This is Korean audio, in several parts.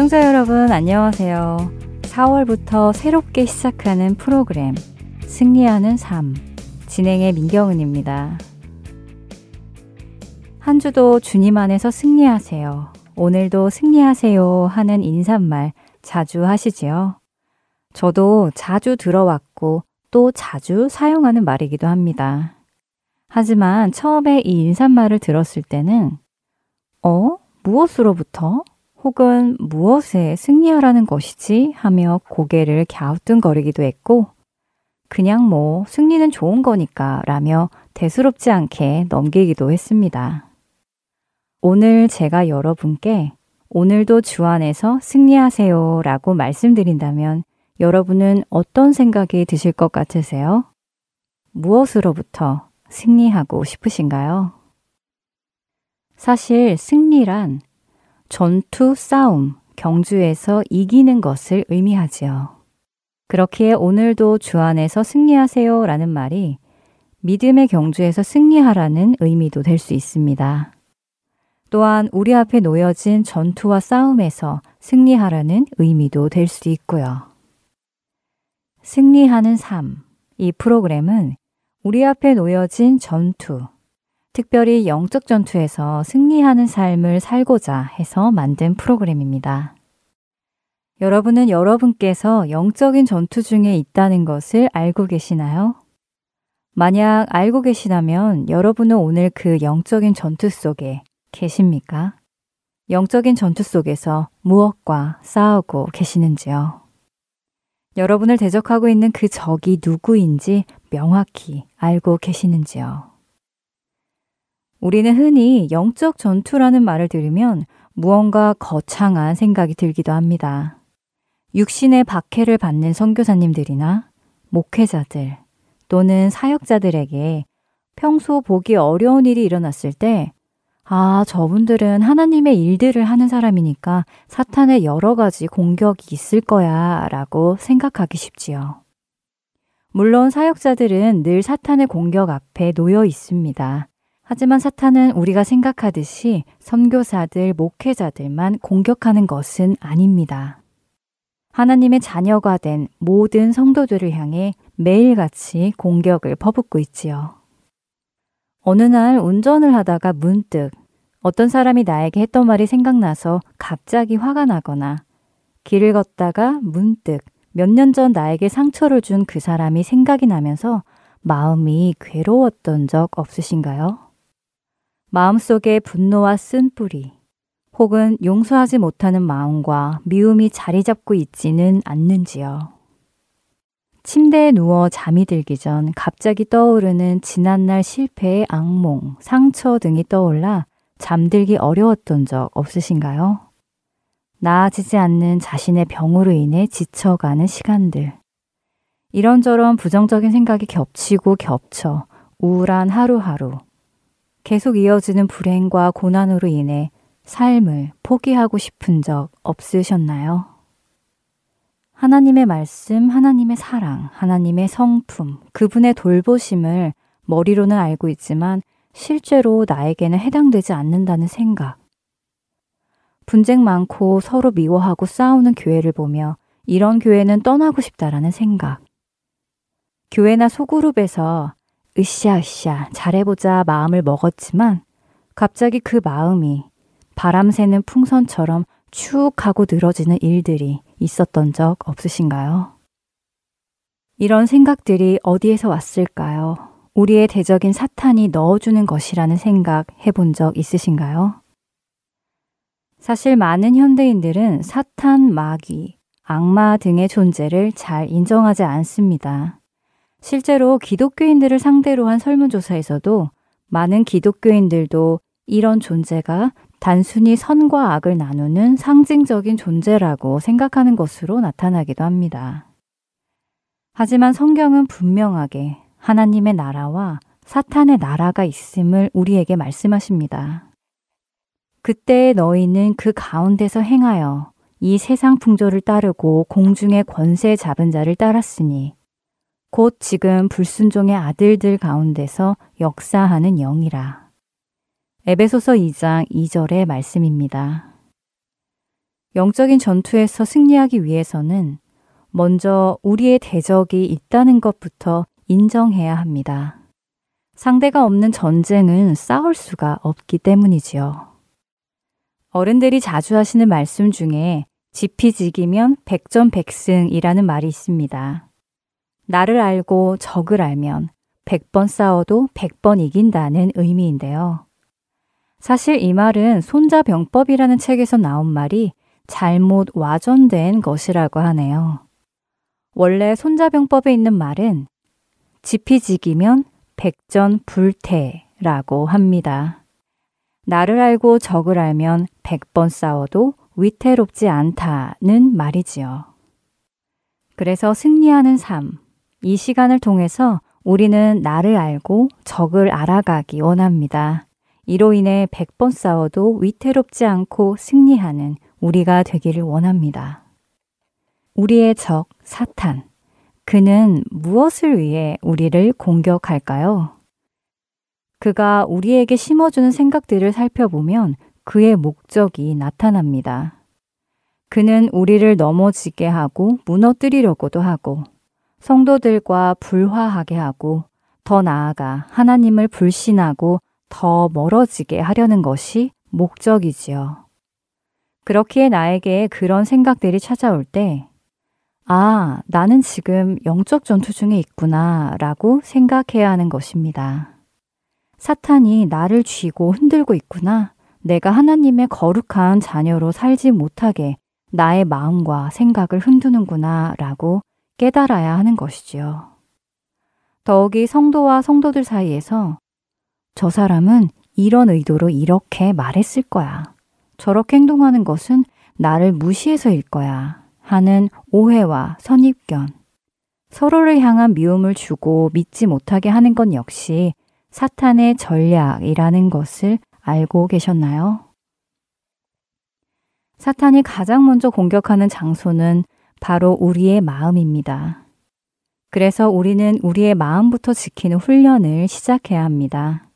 애청자 여러분 안녕하세요. 4월부터 새롭게 시작하는 프로그램 승리하는 삶 진행의 민경은입니다. 한 주도 주님 안에서 승리하세요. 오늘도 승리하세요 하는 인사말 자주 하시지요. 저도 자주 들어왔고 또 자주 사용하는 말이기도 합니다. 하지만 처음에 이 인사말을 들었을 때는 어? 무엇으로부터? 혹은 무엇에 승리하라는 것이지 하며 고개를 갸우뚱거리기도 했고, 그냥 뭐 승리는 좋은 거니까 라며 대수롭지 않게 넘기기도 했습니다. 오늘 제가 여러분께 오늘도 주 안에서 승리하세요 라고 말씀드린다면 여러분은 어떤 생각이 드실 것 같으세요? 무엇으로부터 승리하고 싶으신가요? 사실 승리란 전투, 싸움, 경주에서 이기는 것을 의미하지요. 그렇기에 오늘도 주 안에서 승리하세요 라는 말이 믿음의 경주에서 승리하라는 의미도 될 수 있습니다. 또한 우리 앞에 놓여진 전투와 싸움에서 승리하라는 의미도 될 수 있고요. 승리하는 삶. 이 프로그램은 우리 앞에 놓여진 전투, 특별히 영적 전투에서 승리하는 삶을 살고자 해서 만든 프로그램입니다. 여러분은 여러분께서 영적인 전투 중에 있다는 것을 알고 계시나요? 만약 알고 계시다면 여러분은 오늘 그 영적인 전투 속에 계십니까? 영적인 전투 속에서 무엇과 싸우고 계시는지요? 여러분을 대적하고 있는 그 적이 누구인지 명확히 알고 계시는지요? 우리는 흔히 영적 전투라는 말을 들으면 무언가 거창한 생각이 들기도 합니다. 육신의 박해를 받는 선교사님들이나 목회자들 또는 사역자들에게 평소 보기 어려운 일이 일어났을 때, 아, 저분들은 하나님의 일들을 하는 사람이니까 사탄의 여러 가지 공격이 있을 거야 라고 생각하기 쉽지요. 물론 사역자들은 늘 사탄의 공격 앞에 놓여 있습니다. 하지만 사탄은 우리가 생각하듯이 선교사들, 목회자들만 공격하는 것은 아닙니다. 하나님의 자녀가 된 모든 성도들을 향해 매일같이 공격을 퍼붓고 있지요. 어느 날 운전을 하다가 문득 어떤 사람이 나에게 했던 말이 생각나서 갑자기 화가 나거나 길을 걷다가 문득 몇 년 전 나에게 상처를 준 그 사람이 생각이 나면서 마음이 괴로웠던 적 없으신가요? 마음속에 분노와 쓴 뿌리, 혹은 용서하지 못하는 마음과 미움이 자리 잡고 있지는 않는지요. 침대에 누워 잠이 들기 전 갑자기 떠오르는 지난날 실패의 악몽, 상처 등이 떠올라 잠들기 어려웠던 적 없으신가요? 나아지지 않는 자신의 병으로 인해 지쳐가는 시간들. 이런저런 부정적인 생각이 겹치고 겹쳐 우울한 하루하루, 계속 이어지는 불행과 고난으로 인해 삶을 포기하고 싶은 적 없으셨나요? 하나님의 말씀, 하나님의 사랑, 하나님의 성품, 그분의 돌보심을 머리로는 알고 있지만 실제로 나에게는 해당되지 않는다는 생각. 분쟁 많고 서로 미워하고 싸우는 교회를 보며 이런 교회는 떠나고 싶다라는 생각. 교회나 소그룹에서 으쌰으쌰 잘해보자 마음을 먹었지만 갑자기 그 마음이 바람 새는 풍선처럼 축 하고 늘어지는 일들이 있었던 적 없으신가요? 이런 생각들이 어디에서 왔을까요? 우리의 대적인 사탄이 넣어주는 것이라는 생각 해본 적 있으신가요? 사실 많은 현대인들은 사탄, 마귀, 악마 등의 존재를 잘 인정하지 않습니다. 실제로 기독교인들을 상대로 한 설문조사에서도 많은 기독교인들도 이런 존재가 단순히 선과 악을 나누는 상징적인 존재라고 생각하는 것으로 나타나기도 합니다. 하지만 성경은 분명하게 하나님의 나라와 사탄의 나라가 있음을 우리에게 말씀하십니다. 그때 너희는 그 가운데서 행하여 이 세상 풍조를 따르고 공중의 권세 잡은 자를 따랐으니 곧 지금 불순종의 아들들 가운데서 역사하는 영이라. 에베소서 2장 2절의 말씀입니다. 영적인 전투에서 승리하기 위해서는 먼저 우리의 대적이 있다는 것부터 인정해야 합니다. 상대가 없는 전쟁은 싸울 수가 없기 때문이지요. 어른들이 자주 하시는 말씀 중에 지피지기면 백전백승이라는 말이 있습니다. 나를 알고 적을 알면 100번 싸워도 100번 이긴다는 의미인데요. 사실 이 말은 손자병법이라는 책에서 나온 말이 잘못 와전된 것이라고 하네요. 원래 손자병법에 있는 말은 지피지기면 백전 불태라고 합니다. 나를 알고 적을 알면 백번 싸워도 위태롭지 않다는 말이지요. 그래서 승리하는 삶, 이 시간을 통해서 우리는 나를 알고 적을 알아가기 원합니다. 이로 인해 100번 싸워도 위태롭지 않고 승리하는 우리가 되기를 원합니다. 우리의 적, 사탄. 그는 무엇을 위해 우리를 공격할까요? 그가 우리에게 심어주는 생각들을 살펴보면 그의 목적이 나타납니다. 그는 우리를 넘어지게 하고 무너뜨리려고도 하고 성도들과 불화하게 하고 더 나아가 하나님을 불신하고 더 멀어지게 하려는 것이 목적이지요. 그렇기에 나에게 그런 생각들이 찾아올 때, 아, 나는 지금 영적 전투 중에 있구나 라고 생각해야 하는 것입니다. 사탄이 나를 쥐고 흔들고 있구나. 내가 하나님의 거룩한 자녀로 살지 못하게 나의 마음과 생각을 흔드는구나 라고 깨달아야 하는 것이지요. 더욱이 성도와 성도들 사이에서 저 사람은 이런 의도로 이렇게 말했을 거야. 저렇게 행동하는 것은 나를 무시해서일 거야. 하는 오해와 선입견. 서로를 향한 미움을 주고 믿지 못하게 하는 건 역시 사탄의 전략이라는 것을 알고 계셨나요? 사탄이 가장 먼저 공격하는 장소는 바로 우리의 마음입니다. 그래서 우리는 우리의 마음부터 지키는 훈련을 시작해야 합니다.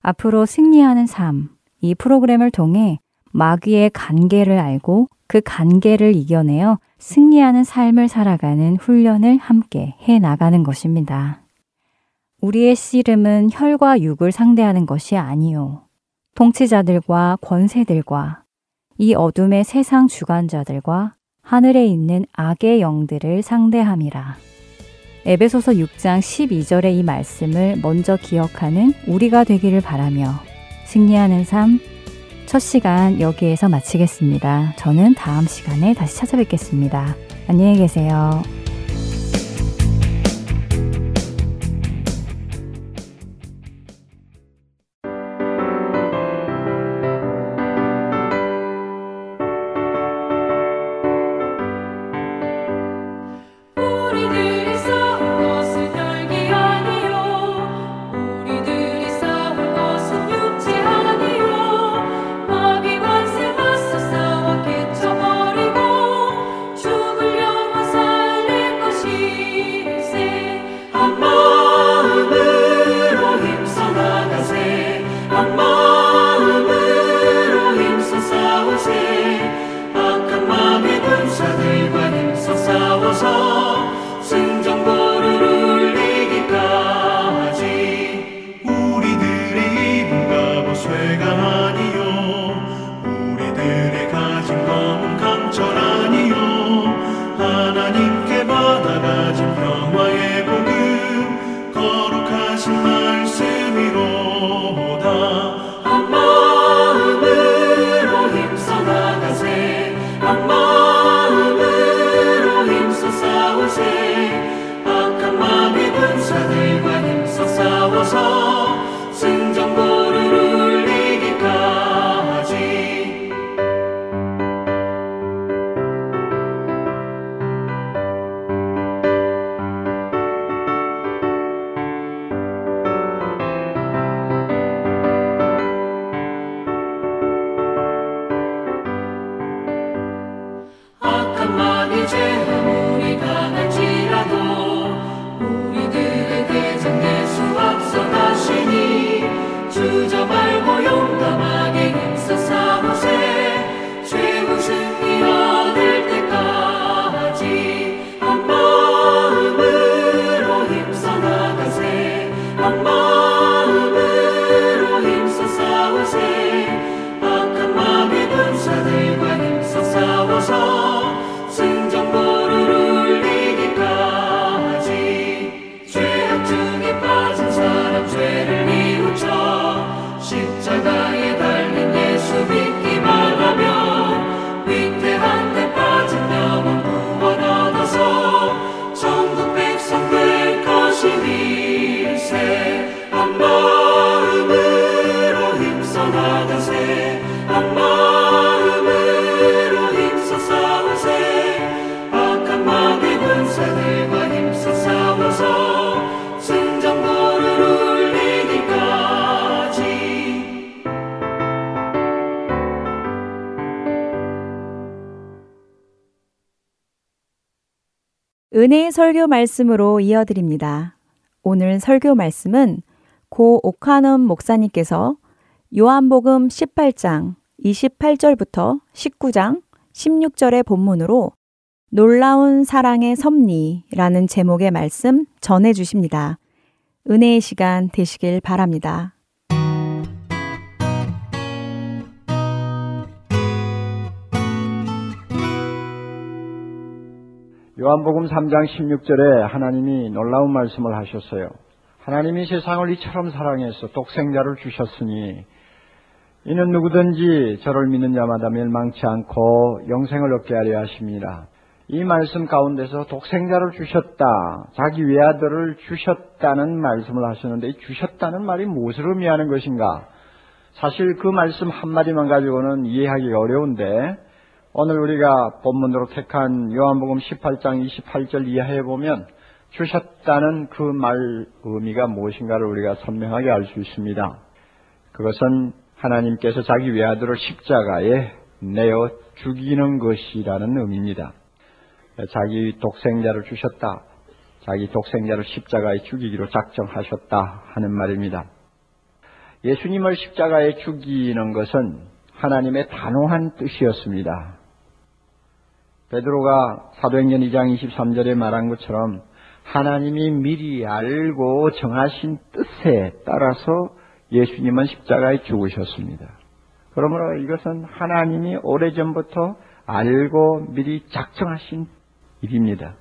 앞으로 승리하는 삶, 이 프로그램을 통해 마귀의 관계를 알고 그 관계를 이겨내어 승리하는 삶을 살아가는 훈련을 함께 해 나가는 것입니다. 우리의 씨름은 혈과 육을 상대하는 것이 아니요. 통치자들과 권세들과 이 어둠의 세상 주관자들과 하늘에 있는 악의 영들을 상대함이라. 에베소서 6장 12절의 이 말씀을 먼저 기억하는 우리가 되기를 바라며 승리하는 삶, 첫 시간 여기에서 마치겠습니다. 저는 다음 시간에 다시 찾아뵙겠습니다. 안녕히 계세요. 为我勇敢。 설교 말씀으로 이어드립니다. 오늘 설교 말씀은 고 오카넘 목사님께서 요한복음 18장 28절부터 19장 16절의 본문으로 놀라운 사랑의 섭리라는 제목의 말씀 전해 주십니다. 은혜의 시간 되시길 바랍니다. 요한복음 3장 16절에 하나님이 놀라운 말씀을 하셨어요. 하나님이 세상을 이처럼 사랑해서 독생자를 주셨으니 이는 누구든지 저를 믿는 자마다 멸망치 않고 영생을 얻게 하려 하십니다. 이 말씀 가운데서 독생자를 주셨다, 자기 외아들을 주셨다는 말씀을 하셨는데 주셨다는 말이 무엇을 의미하는 것인가? 사실 그 말씀 한마디만 가지고는 이해하기가 어려운데 오늘 우리가 본문으로 택한 요한복음 18장 28절 이하에 보면 주셨다는 그 말 의미가 무엇인가를 우리가 선명하게 알 수 있습니다. 그것은 하나님께서 자기 외아들을 십자가에 내어 죽이는 것이라는 의미입니다. 자기 독생자를 주셨다. 자기 독생자를 십자가에 죽이기로 작정하셨다 하는 말입니다. 예수님을 십자가에 죽이는 것은 하나님의 단호한 뜻이었습니다. 베드로가 사도행전 2장 23절에 말한 것처럼 하나님이 미리 알고 정하신 뜻에 따라서 예수님은 십자가에 죽으셨습니다. 그러므로 이것은 하나님이 오래전부터 알고 미리 작정하신 일입니다.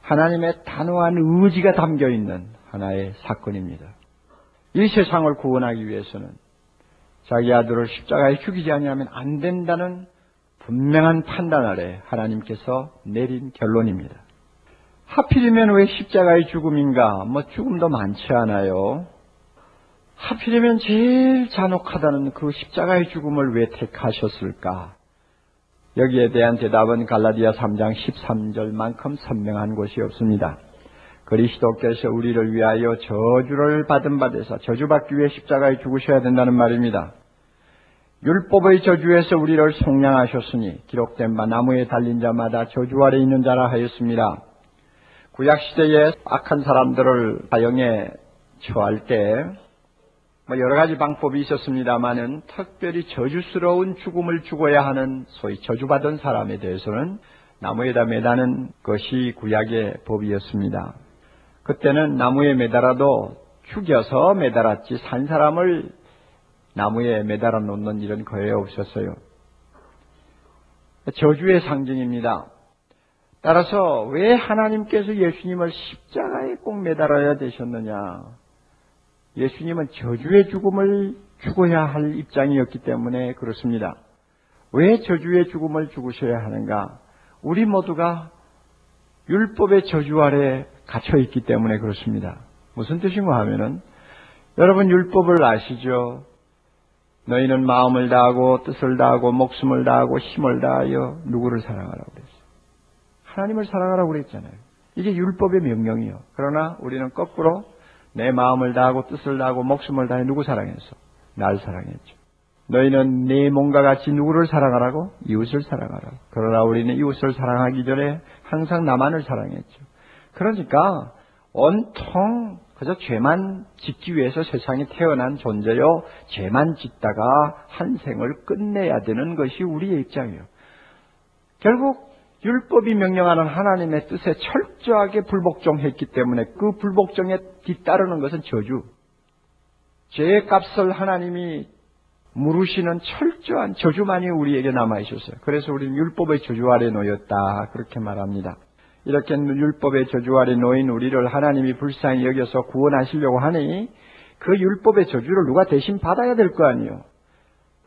하나님의 단호한 의지가 담겨 있는 하나의 사건입니다. 이 세상을 구원하기 위해서는 자기 아들을 십자가에 죽이지 아니하면 안 된다는 분명한 판단 아래 하나님께서 내린 결론입니다. 하필이면 왜 십자가의 죽음인가? 뭐 죽음도 많지 않아요. 하필이면 제일 잔혹하다는 그 십자가의 죽음을 왜 택하셨을까? 여기에 대한 대답은 갈라디아 3장 13절만큼 선명한 곳이 없습니다. 그리스도께서 우리를 위하여 저주를 받은 바에서 저주받기 위해 십자가에 죽으셔야 된다는 말입니다. 율법의 저주에서 우리를 속량하셨으니 기록된 바 나무에 달린 자마다 저주 아래 있는 자라 하였습니다. 구약 시대에 악한 사람들을 사형에 처할 때뭐 여러 가지 방법이 있었습니다만은 특별히 저주스러운 죽음을 죽어야 하는 소위 저주받은 사람에 대해서는 나무에다 매다는 것이 구약의 법이었습니다. 그때는 나무에 매달아도 죽여서 매달았지 산 사람을 나무에 매달아 놓는 일은 거의 없었어요. 저주의 상징입니다. 따라서 왜 하나님께서 예수님을 십자가에 꼭 매달아야 되셨느냐? 예수님은 저주의 죽음을 죽어야 할 입장이었기 때문에 그렇습니다. 왜 저주의 죽음을 죽으셔야 하는가? 우리 모두가 율법의 저주 아래 갇혀 있기 때문에 그렇습니다. 무슨 뜻인가 하면은 여러분 율법을 아시죠? 너희는 마음을 다하고 뜻을 다하고 목숨을 다하고 힘을 다하여 누구를 사랑하라고 그랬어요. 하나님을 사랑하라고 그랬잖아요. 이게 율법의 명령이요. 그러나 우리는 거꾸로 내 마음을 다하고 뜻을 다하고 목숨을 다해 누구 사랑했어? 날 사랑했죠. 너희는 네 몸과 같이 누구를 사랑하라고? 이웃을 사랑하라고. 그러나 우리는 이웃을 사랑하기 전에 항상 나만을 사랑했죠. 그러니까 온통 그저 죄만 짓기 위해서 세상에 태어난 존재요. 죄만 짓다가 한 생을 끝내야 되는 것이 우리의 입장이에요. 결국 율법이 명령하는 하나님의 뜻에 철저하게 불복종했기 때문에 그 불복종에 뒤따르는 것은 저주. 죄의 값을 하나님이 물으시는 철저한 저주만이 우리에게 남아 있었어요. 그래서 우리는 율법의 저주 아래 놓였다. 그렇게 말합니다. 이렇게 율법의 저주 아래 놓인 우리를 하나님이 불쌍히 여겨서 구원하시려고 하니 그 율법의 저주를 누가 대신 받아야 될 거 아니에요.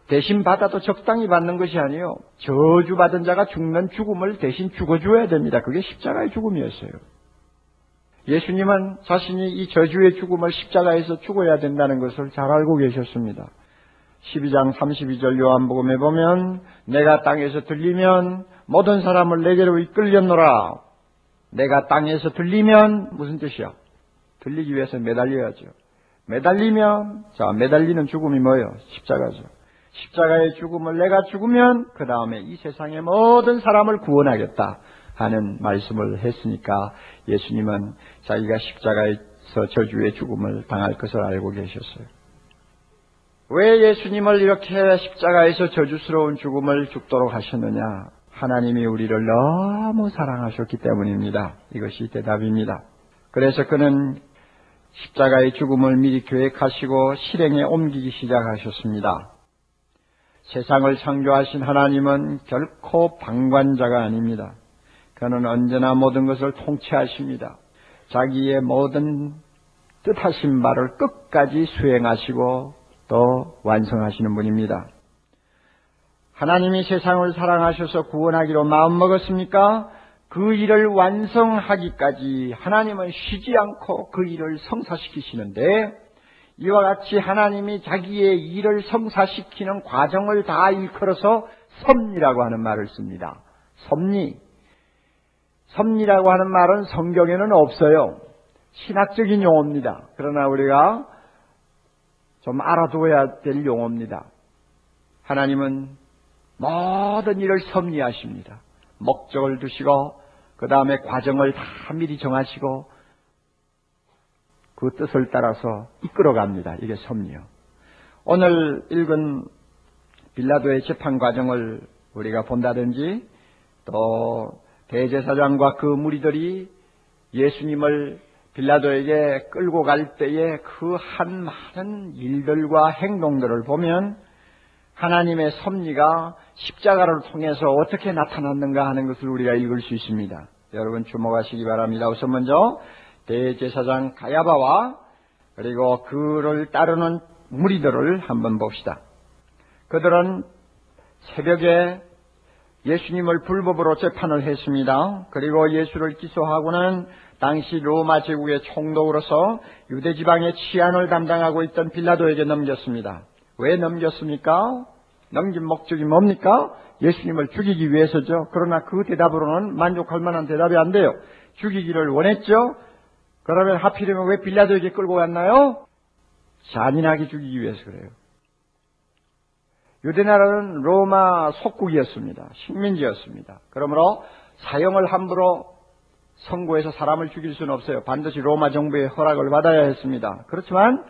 대신 받아도 적당히 받는 것이 아니요. 저주받은 자가 죽는 죽음을 대신 죽어줘야 됩니다. 그게 십자가의 죽음이었어요. 예수님은 자신이 이 저주의 죽음을 십자가에서 죽어야 된다는 것을 잘 알고 계셨습니다. 12장 32절 요한복음에 보면 내가 땅에서 들리면 모든 사람을 내게로 이끌렸노라. 내가 땅에서 들리면 무슨 뜻이야? 들리기 위해서 매달려야죠. 매달리면 자 매달리는 죽음이 뭐예요? 십자가죠. 십자가의 죽음을 내가 죽으면 그 다음에 이 세상의 모든 사람을 구원하겠다 하는 말씀을 했으니까 예수님은 자기가 십자가에서 저주의 죽음을 당할 것을 알고 계셨어요. 왜 예수님을 이렇게 십자가에서 저주스러운 죽음을 죽도록 하셨느냐? 하나님이 우리를 너무 사랑하셨기 때문입니다. 이것이 대답입니다. 그래서 그는 십자가의 죽음을 미리 계획하시고 실행에 옮기기 시작하셨습니다. 세상을 창조하신 하나님은 결코 방관자가 아닙니다. 그는 언제나 모든 것을 통치하십니다. 자기의 모든 뜻하신 바를 끝까지 수행하시고 또 완성하시는 분입니다. 하나님이 세상을 사랑하셔서 구원하기로 마음먹었습니까? 그 일을 완성하기까지 하나님은 쉬지 않고 그 일을 성사시키시는데 이와 같이 하나님이 자기의 일을 성사시키는 과정을 다 일컬어서 섭리라고 하는 말을 씁니다. 섭리. 섭리라고 하는 말은 성경에는 없어요. 신학적인 용어입니다. 그러나 우리가 좀 알아두어야 될 용어입니다. 하나님은 모든 일을 섭리하십니다. 목적을 두시고 그 다음에 과정을 다 미리 정하시고 그 뜻을 따라서 이끌어갑니다. 이게 섭리요. 오늘 읽은 빌라도의 재판 과정을 우리가 본다든지 또 대제사장과 그 무리들이 예수님을 빌라도에게 끌고 갈 때에 그한 많은 일들과 행동들을 보면 하나님의 섭리가 십자가를 통해서 어떻게 나타났는가 하는 것을 우리가 읽을 수 있습니다. 여러분 주목하시기 바랍니다. 우선 먼저 대제사장 가야바와 그리고 그를 따르는 무리들을 한번 봅시다. 그들은 새벽에 예수님을 불법으로 재판을 했습니다. 그리고 예수를 기소하고는 당시 로마 제국의 총독으로서 유대 지방의 치안을 담당하고 있던 빌라도에게 넘겼습니다. 왜 넘겼습니까? 넘긴 목적이 뭡니까? 예수님을 죽이기 위해서죠. 그러나 그 대답으로는 만족할 만한 대답이 안 돼요. 죽이기를 원했죠. 그러면 하필이면 왜 빌라도에게 끌고 갔나요? 잔인하게 죽이기 위해서 그래요. 유대 나라는 로마 속국이었습니다. 식민지였습니다. 그러므로 사형을 함부로 선고해서 사람을 죽일 수는 없어요. 반드시 로마 정부의 허락을 받아야 했습니다. 그렇지만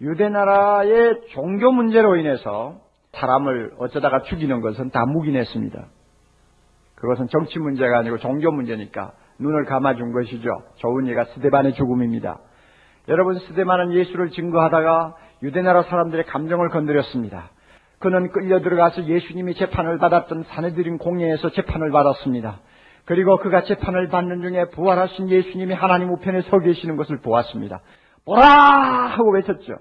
유대 나라의 종교 문제로 인해서 사람을 어쩌다가 죽이는 것은 다 묵인했습니다. 그것은 정치 문제가 아니고 종교 문제니까 눈을 감아준 것이죠. 좋은 예가 스데반의 죽음입니다. 여러분 스데반은 예수를 증거하다가 유대나라 사람들의 감정을 건드렸습니다. 그는 끌려 들어가서 예수님이 재판을 받았던 사내들인 공예에서 재판을 받았습니다. 그리고 그가 재판을 받는 중에 부활하신 예수님이 하나님 우편에 서 계시는 것을 보았습니다. 보라! 하고 외쳤죠.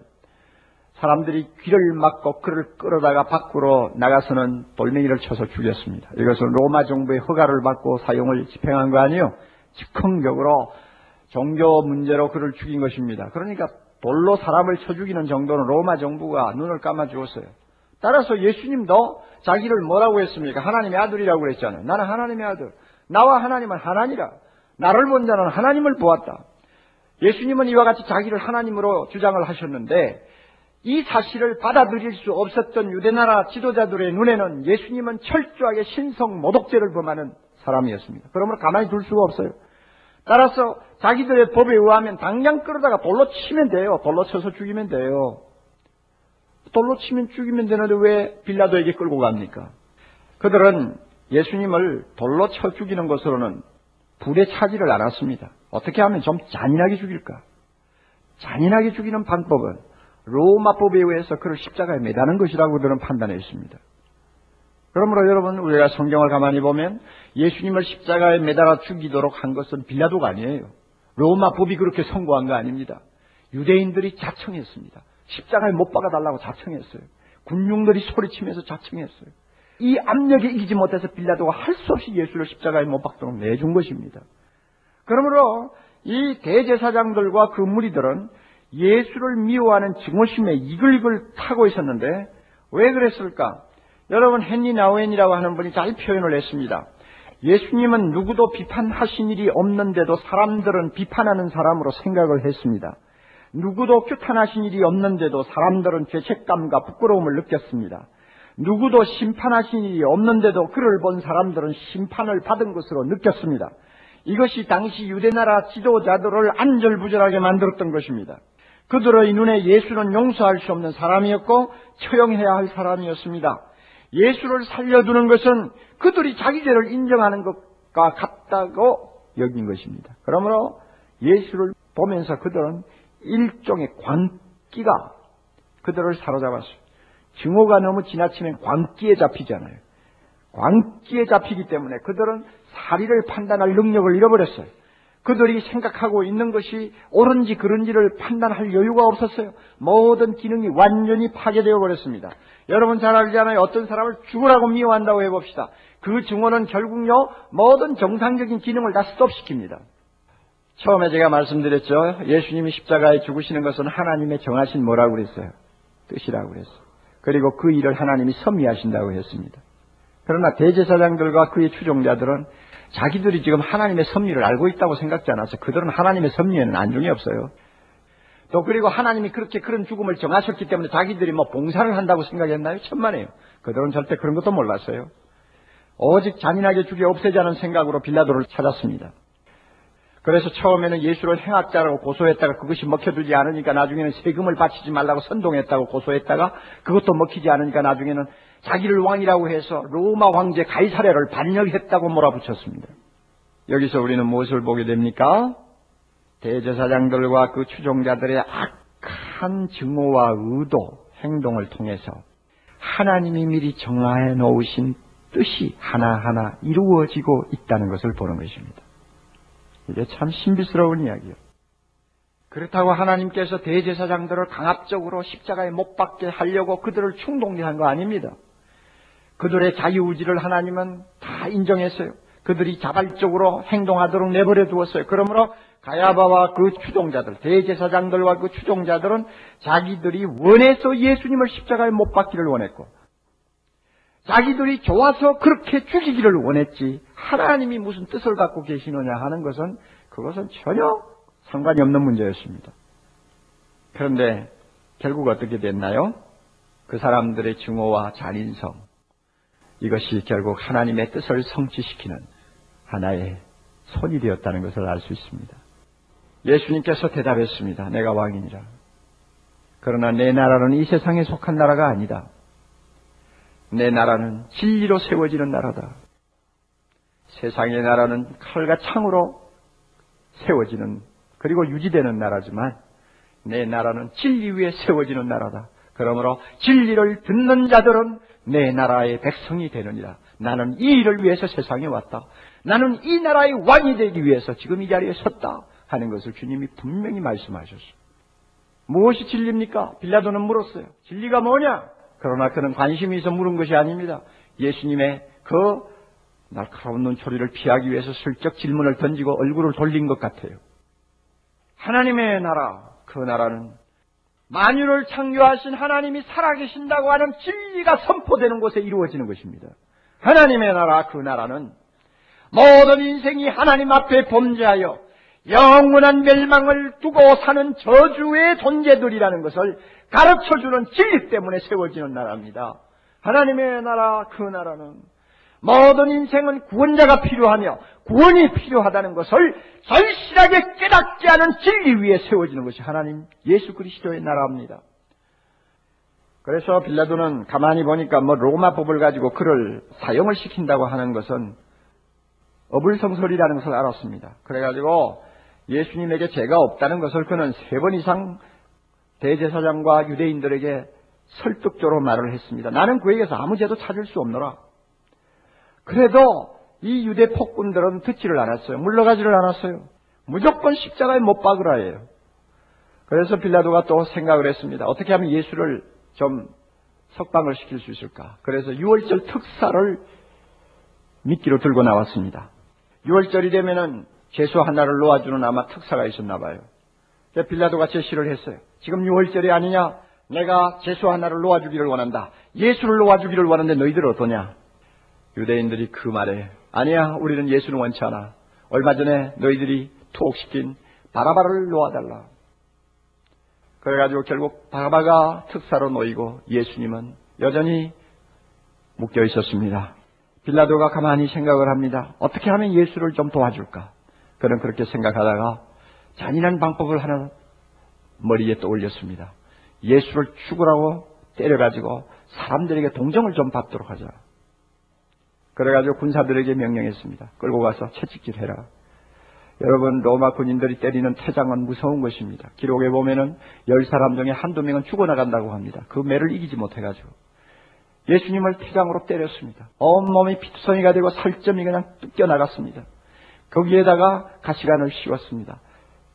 사람들이 귀를 막고 그를 끌어다가 밖으로 나가서는 돌멩이를 쳐서 죽였습니다. 이것은 로마 정부의 허가를 받고 사용을 집행한 거 아니에요? 즉흥적으로 종교 문제로 그를 죽인 것입니다. 그러니까 돌로 사람을 쳐 죽이는 정도는 로마 정부가 눈을 감아 주었어요. 따라서 예수님도 자기를 뭐라고 했습니까? 하나님의 아들이라고 그랬잖아요. 나는 하나님의 아들. 나와 하나님은 하나니라. 나를 본 자는 하나님을 보았다. 예수님은 이와 같이 자기를 하나님으로 주장을 하셨는데 이 사실을 받아들일 수 없었던 유대나라 지도자들의 눈에는 예수님은 철저하게 신성 모독죄를 범하는 사람이었습니다. 그러므로 가만히 둘 수가 없어요. 따라서 자기들의 법에 의하면 당장 끌어다가 돌로 치면 돼요. 돌로 쳐서 죽이면 돼요. 돌로 치면 죽이면 되는데 왜 빌라도에게 끌고 갑니까? 그들은 예수님을 돌로 쳐 죽이는 것으로는 불에 차지를 않았습니다. 어떻게 하면 좀 잔인하게 죽일까? 잔인하게 죽이는 방법은 로마법에 의해서 그를 십자가에 매다는 것이라고 그들은 판단했습니다. 그러므로 여러분 우리가 성경을 가만히 보면 예수님을 십자가에 매달아 죽이도록 한 것은 빌라도가 아니에요. 로마 법이 그렇게 선고한 거 아닙니다. 유대인들이 자청했습니다. 십자가에 못 박아달라고 자청했어요. 군중들이 소리치면서 자청했어요. 이 압력에 이기지 못해서 빌라도가 할 수 없이 예수를 십자가에 못 박도록 내준 것입니다. 그러므로 이 대제사장들과 그 무리들은 예수를 미워하는 증오심에 이글이글 타고 있었는데 왜 그랬을까? 여러분 헨리 나우엔이라고 하는 분이 잘 표현을 했습니다. 예수님은 누구도 비판하신 일이 없는데도 사람들은 비판하는 사람으로 생각을 했습니다. 누구도 규탄하신 일이 없는데도 사람들은 죄책감과 부끄러움을 느꼈습니다. 누구도 심판하신 일이 없는데도 그를 본 사람들은 심판을 받은 것으로 느꼈습니다. 이것이 당시 유대나라 지도자들을 안절부절하게 만들었던 것입니다. 그들의 눈에 예수는 용서할 수 없는 사람이었고 처형해야 할 사람이었습니다. 예수를 살려두는 것은 그들이 자기 죄를 인정하는 것과 같다고 여긴 것입니다. 그러므로 예수를 보면서 그들은 일종의 광기가 그들을 사로잡았어요. 증오가 너무 지나치면 광기에 잡히잖아요. 광기에 잡히기 때문에 그들은 사리를 판단할 능력을 잃어버렸어요. 그들이 생각하고 있는 것이 옳은지 그른지를 판단할 여유가 없었어요. 모든 기능이 완전히 파괴되어 버렸습니다. 여러분 잘 알잖아요. 어떤 사람을 죽으라고 미워한다고 해봅시다. 그 증오는 결국요 모든 정상적인 기능을 다 스톱시킵니다. 처음에 제가 말씀드렸죠. 예수님이 십자가에 죽으시는 것은 하나님의 정하신 뭐라고 그랬어요? 뜻이라고 그랬어요. 그리고 그 일을 하나님이 섭리하신다고 했습니다. 그러나 대제사장들과 그의 추종자들은 자기들이 지금 하나님의 섭리를 알고 있다고 생각지 않아서 그들은 하나님의 섭리에는 안중이 없어요. 또 그리고 하나님이 그렇게 그런 죽음을 정하셨기 때문에 자기들이 뭐 봉사를 한다고 생각했나요? 천만에요. 그들은 절대 그런 것도 몰랐어요. 오직 잔인하게 죽여 없애자는 생각으로 빌라도를 찾았습니다. 그래서 처음에는 예수를 행악자라고 고소했다가 그것이 먹혀들지 않으니까 나중에는 세금을 바치지 말라고 선동했다고 고소했다가 그것도 먹히지 않으니까 나중에는 자기를 왕이라고 해서 로마 황제 가이사랴를 반역했다고 몰아붙였습니다. 여기서 우리는 무엇을 보게 됩니까? 대제사장들과 그 추종자들의 악한 증오와 의도, 행동을 통해서 하나님이 미리 정하해 놓으신 뜻이 하나하나 이루어지고 있다는 것을 보는 것입니다. 이게 참 신비스러운 이야기예요. 그렇다고 하나님께서 대제사장들을 강압적으로 십자가에 못 박게 하려고 그들을 충동한 거 아닙니다. 그들의 자유의지를 하나님은 다 인정했어요. 그들이 자발적으로 행동하도록 내버려 두었어요. 그러므로 가야바와 그 추종자들, 대제사장들과 그 추종자들은 자기들이 원해서 예수님을 십자가에 못 박기를 원했고, 자기들이 좋아서 그렇게 죽이기를 원했지, 하나님이 무슨 뜻을 갖고 계시느냐 하는 것은 그것은 전혀 상관이 없는 문제였습니다. 그런데 결국 어떻게 됐나요? 그 사람들의 증오와 잔인성, 이것이 결국 하나님의 뜻을 성취시키는 하나의 손이 되었다는 것을 알 수 있습니다. 예수님께서 대답했습니다. 내가 왕이니라. 그러나 내 나라는 이 세상에 속한 나라가 아니다. 내 나라는 진리로 세워지는 나라다. 세상의 나라는 칼과 창으로 세워지는 그리고 유지되는 나라지만 내 나라는 진리 위에 세워지는 나라다. 그러므로 진리를 듣는 자들은 내 나라의 백성이 되느니라. 나는 이 일을 위해서 세상에 왔다. 나는 이 나라의 왕이 되기 위해서 지금 이 자리에 섰다. 하는 것을 주님이 분명히 말씀하셨어요. 무엇이 진리입니까? 빌라도는 물었어요. 진리가 뭐냐? 그러나 그는 관심이 있어 물은 것이 아닙니다. 예수님의 그 날카로운 눈초리를 피하기 위해서 슬쩍 질문을 던지고 얼굴을 돌린 것 같아요. 하나님의 나라, 그 나라는 만유를 창조하신 하나님이 살아계신다고 하는 진리가 선포되는 곳에 이루어지는 것입니다. 하나님의 나라, 그 나라는 모든 인생이 하나님 앞에 범죄하여 영원한 멸망을 두고 사는 저주의 존재들이라는 것을 가르쳐주는 진리 때문에 세워지는 나라입니다. 하나님의 나라, 그 나라는 모든 인생은 구원자가 필요하며 구원이 필요하다는 것을 절실하게 깨닫게 하는 진리 위에 세워지는 것이 하나님 예수 그리스도의 나라입니다. 그래서 빌라도는 가만히 보니까 뭐 로마 법을 가지고 그를 사형을 시킨다고 하는 것은 어불성설이라는 것을 알았습니다. 그래가지고 예수님에게 죄가 없다는 것을 그는 세 번 이상 대제사장과 유대인들에게 설득적으로 말을 했습니다. 나는 그에게서 아무 죄도 찾을 수 없노라. 그래도 이 유대 폭군들은 듣지를 않았어요. 물러가지를 않았어요. 무조건 십자가에 못 박으라예요. 그래서 빌라도가 또 생각을 했습니다. 어떻게 하면 예수를 좀 석방을 시킬 수 있을까? 그래서 6월절 특사를 미끼로 들고 나왔습니다. 6월절이 되면은 죄수 하나를 놓아주는 아마 특사가 있었나 봐요. 빌라도가 제시를 했어요. 지금 6월절이 아니냐? 내가 죄수 하나를 놓아주기를 원한다. 예수를 놓아주기를 원하는데 너희들 어떠냐? 유대인들이 그 말에 아니야 우리는 예수는 원치 않아. 얼마 전에 너희들이 투옥시킨 바라바를 놓아달라. 그래가지고 결국 바라바가 특사로 놓이고 예수님은 여전히 묶여 있었습니다. 빌라도가 가만히 생각을 합니다. 어떻게 하면 예수를 좀 도와줄까? 그는 그렇게 생각하다가 잔인한 방법을 하나 머리에 떠올렸습니다. 예수를 죽으라고 때려가지고 사람들에게 동정을 좀 받도록 하자. 그래가지고 군사들에게 명령했습니다. 끌고 가서 채찍질 해라. 여러분 로마 군인들이 때리는 태장은 무서운 것입니다. 기록에 보면은 열 사람 중에 한두 명은 죽어나간다고 합니다. 그 매를 이기지 못해가지고 예수님을 태장으로 때렸습니다. 온몸이 피투성이가 되고 살점이 그냥 뜯겨 나갔습니다. 거기에다가 가시관을 씌웠습니다.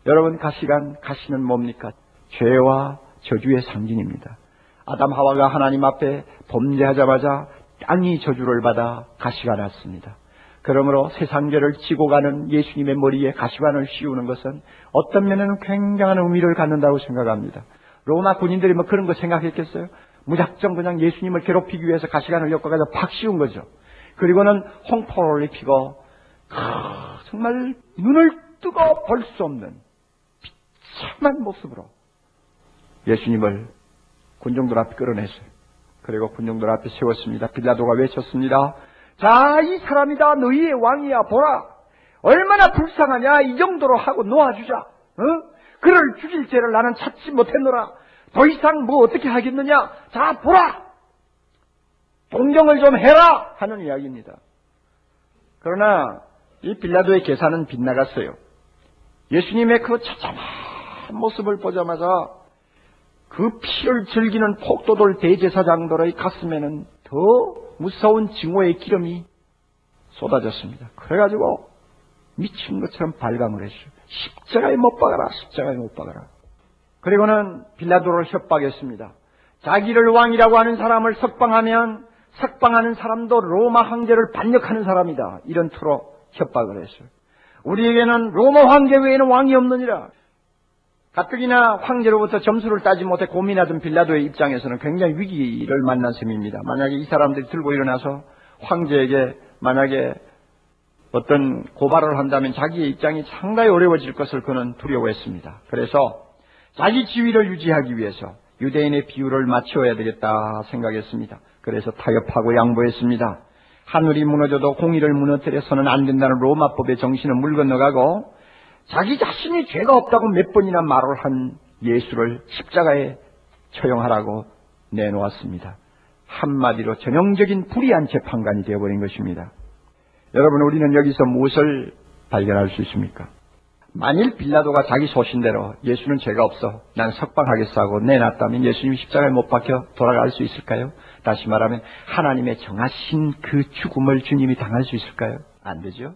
여러분 가시관 가시는 뭡니까? 죄와 저주의 상징입니다. 아담 하와가 하나님 앞에 범죄하자마자 땅이 저주를 받아 가시가 났습니다. 그러므로 세상죄를 지고 가는 예수님의 머리에 가시관을 씌우는 것은 어떤 면에는 굉장한 의미를 갖는다고 생각합니다. 로마 군인들이 뭐 그런 거 생각했겠어요? 무작정 그냥 예수님을 괴롭히기 위해서 가시관을 엮어가지고 팍 씌운 거죠. 그리고는 홍포를 입히고 정말 눈을 뜨고 볼 수 없는 비참한 모습으로 예수님을 군중들 앞에 끌어냈어요. 그리고 군중들 앞에 세웠습니다. 빌라도가 외쳤습니다. 자, 이 사람이다. 너희의 왕이야. 보라. 얼마나 불쌍하냐. 이 정도로 하고 놓아주자. 어? 그를 죽일 죄를 나는 찾지 못했노라. 더 이상 뭐 어떻게 하겠느냐. 자, 보라. 동정을 좀 해라. 하는 이야기입니다. 그러나 이 빌라도의 계산은 빗나갔어요. 예수님의 그 처참한 모습을 보자마자 그 피를 즐기는 폭도들 대제사장들의 가슴에는 더 무서운 증오의 기름이 쏟아졌습니다. 그래가지고 미친 것처럼 발광을 했어요. 십자가에 못 박아라, 십자가에 못 박아라. 그리고는 빌라도를 협박했습니다. 자기를 왕이라고 하는 사람을 석방하면 석방하는 사람도 로마 황제를 반역하는 사람이다. 이런 투로 협박을 했어요. 우리에게는 로마 황제 외에는 왕이 없느니라. 가뜩이나 황제로부터 점수를 따지 못해 고민하던 빌라도의 입장에서는 굉장히 위기를 만난 셈입니다. 만약에 이 사람들이 들고 일어나서 황제에게 만약에 어떤 고발을 한다면 자기의 입장이 상당히 어려워질 것을 그는 두려워했습니다. 그래서 자기 지위를 유지하기 위해서 유대인의 비율을 맞춰야 되겠다 생각했습니다. 그래서 타협하고 양보했습니다. 하늘이 무너져도 공의를 무너뜨려서는 안 된다는 로마법의 정신을 물 건너가고 자기 자신이 죄가 없다고 몇 번이나 말을 한 예수를 십자가에 처형하라고 내놓았습니다. 한마디로 전형적인 불의한 재판관이 되어버린 것입니다. 여러분, 우리는 여기서 무엇을 발견할 수 있습니까? 만일 빌라도가 자기 소신대로 예수는 죄가 없어 난 석방하겠어 하고 내놨다면 예수님이 십자가에 못 박혀 돌아갈 수 있을까요? 다시 말하면 하나님의 정하신 그 죽음을 주님이 당할 수 있을까요? 안 되죠.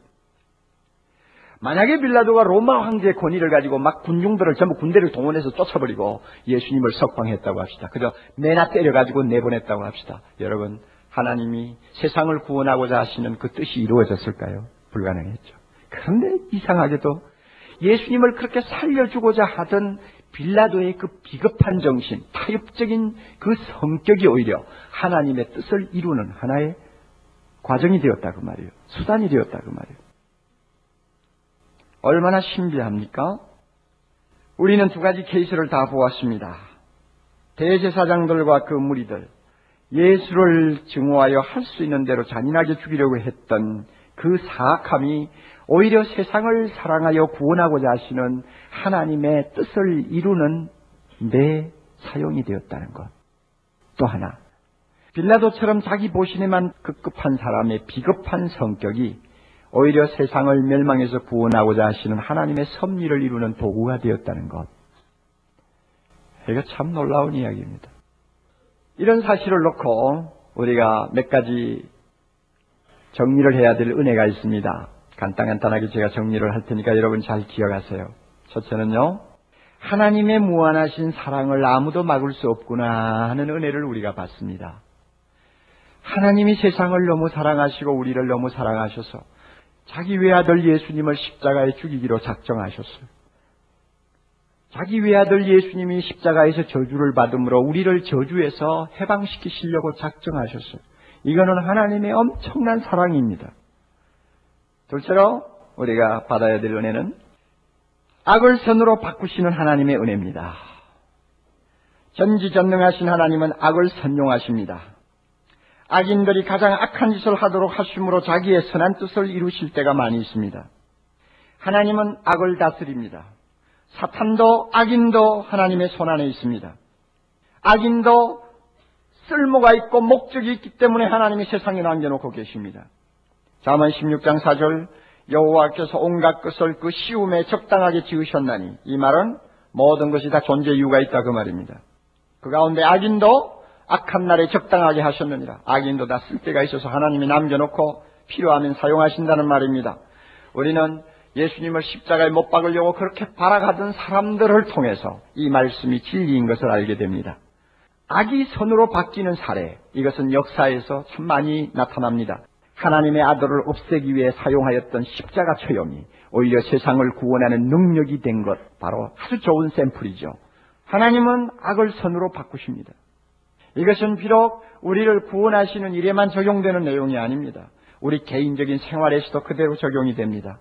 만약에 빌라도가 로마 황제의 권위를 가지고 막 군중들을 전부 군대를 동원해서 쫓아버리고 예수님을 석방했다고 합시다. 그저 내나 때려가지고 내보냈다고 합시다. 여러분, 하나님이 세상을 구원하고자 하시는 그 뜻이 이루어졌을까요? 불가능했죠. 그런데 이상하게도 예수님을 그렇게 살려주고자 하던 빌라도의 그 비겁한 정신, 타협적인 그 성격이 오히려 하나님의 뜻을 이루는 하나의 과정이 되었다 그 말이에요. 수단이 되었다 그 말이에요. 얼마나 신비합니까? 우리는 두 가지 케이스를 다 보았습니다. 대제사장들과 그 무리들, 예수를 증오하여 할 수 있는 대로 잔인하게 죽이려고 했던 그 사악함이 오히려 세상을 사랑하여 구원하고자 하시는 하나님의 뜻을 이루는 내 사용이 되었다는 것. 또 하나 빌라도처럼 자기 보시에만 급급한 사람의 비겁한 성격이 오히려 세상을 멸망해서 구원하고자 하시는 하나님의 섭리를 이루는 도구가 되었다는 것. 이거 참 놀라운 이야기입니다. 이런 사실을 놓고 우리가 몇 가지 정리를 해야 될 은혜가 있습니다. 간단간단하게 제가 정리를 할 테니까 여러분 잘 기억하세요. 첫째는요, 하나님의 무한하신 사랑을 아무도 막을 수 없구나 하는 은혜를 우리가 받습니다. 하나님이 세상을 너무 사랑하시고 우리를 너무 사랑하셔서 자기 외아들 예수님을 십자가에 죽이기로 작정하셨어요. 자기 외아들 예수님이 십자가에서 저주를 받음으로 우리를 저주에서 해방시키시려고 작정하셨어요. 이거는 하나님의 엄청난 사랑입니다. 둘째로 우리가 받아야 될 은혜는 악을 선으로 바꾸시는 하나님의 은혜입니다. 전지전능하신 하나님은 악을 선용하십니다. 악인들이 가장 악한 짓을 하도록 하심으로 자기의 선한 뜻을 이루실 때가 많이 있습니다. 하나님은 악을 다스립니다. 사탄도 악인도 하나님의 손 안에 있습니다. 악인도 쓸모가 있고 목적이 있기 때문에 하나님이 세상에 남겨놓고 계십니다. 자문 16장 4절 여호와께서 온갖 것을 그 시움에 적당하게 지으셨나니 이 말은 모든 것이 다 존재 이유가 있다 그 말입니다. 그 가운데 악인도 악한 날에 적당하게 하셨느니라. 악인도 다 쓸데가 있어서 하나님이 남겨놓고 필요하면 사용하신다는 말입니다. 우리는 예수님을 십자가에 못 박으려고 그렇게 바라가던 사람들을 통해서 이 말씀이 진리인 것을 알게 됩니다. 악이 선으로 바뀌는 사례, 이것은 역사에서 참 많이 나타납니다. 하나님의 아들을 없애기 위해 사용하였던 십자가 처형이 오히려 세상을 구원하는 능력이 된 것, 바로 아주 좋은 샘플이죠. 하나님은 악을 선으로 바꾸십니다. 이것은 비록 우리를 구원하시는 일에만 적용되는 내용이 아닙니다. 우리 개인적인 생활에서도 그대로 적용이 됩니다.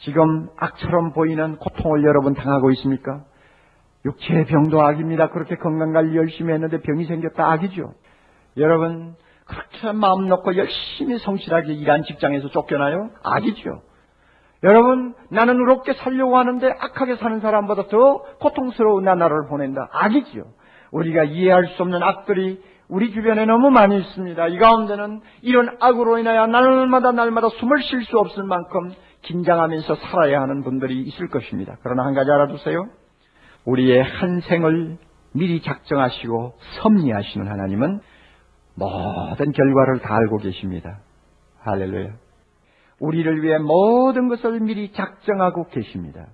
지금 악처럼 보이는 고통을 여러분 당하고 있습니까? 육체의 병도 악입니다. 그렇게 건강관리 열심히 했는데 병이 생겼다 악이죠. 여러분 그렇게 마음 놓고 열심히 성실하게 일한 직장에서 쫓겨나요? 악이죠. 여러분 나는 의롭게 살려고 하는데 악하게 사는 사람보다 더 고통스러운 나날을 보낸다. 악이죠. 우리가 이해할 수 없는 악들이 우리 주변에 너무 많이 있습니다. 이 가운데는 이런 악으로 인하여 날마다 날마다 숨을 쉴 수 없을 만큼 긴장하면서 살아야 하는 분들이 있을 것입니다. 그러나 한 가지 알아두세요. 우리의 한 생을 미리 작정하시고 섭리하시는 하나님은 모든 결과를 다 알고 계십니다. 할렐루야. 우리를 위해 모든 것을 미리 작정하고 계십니다.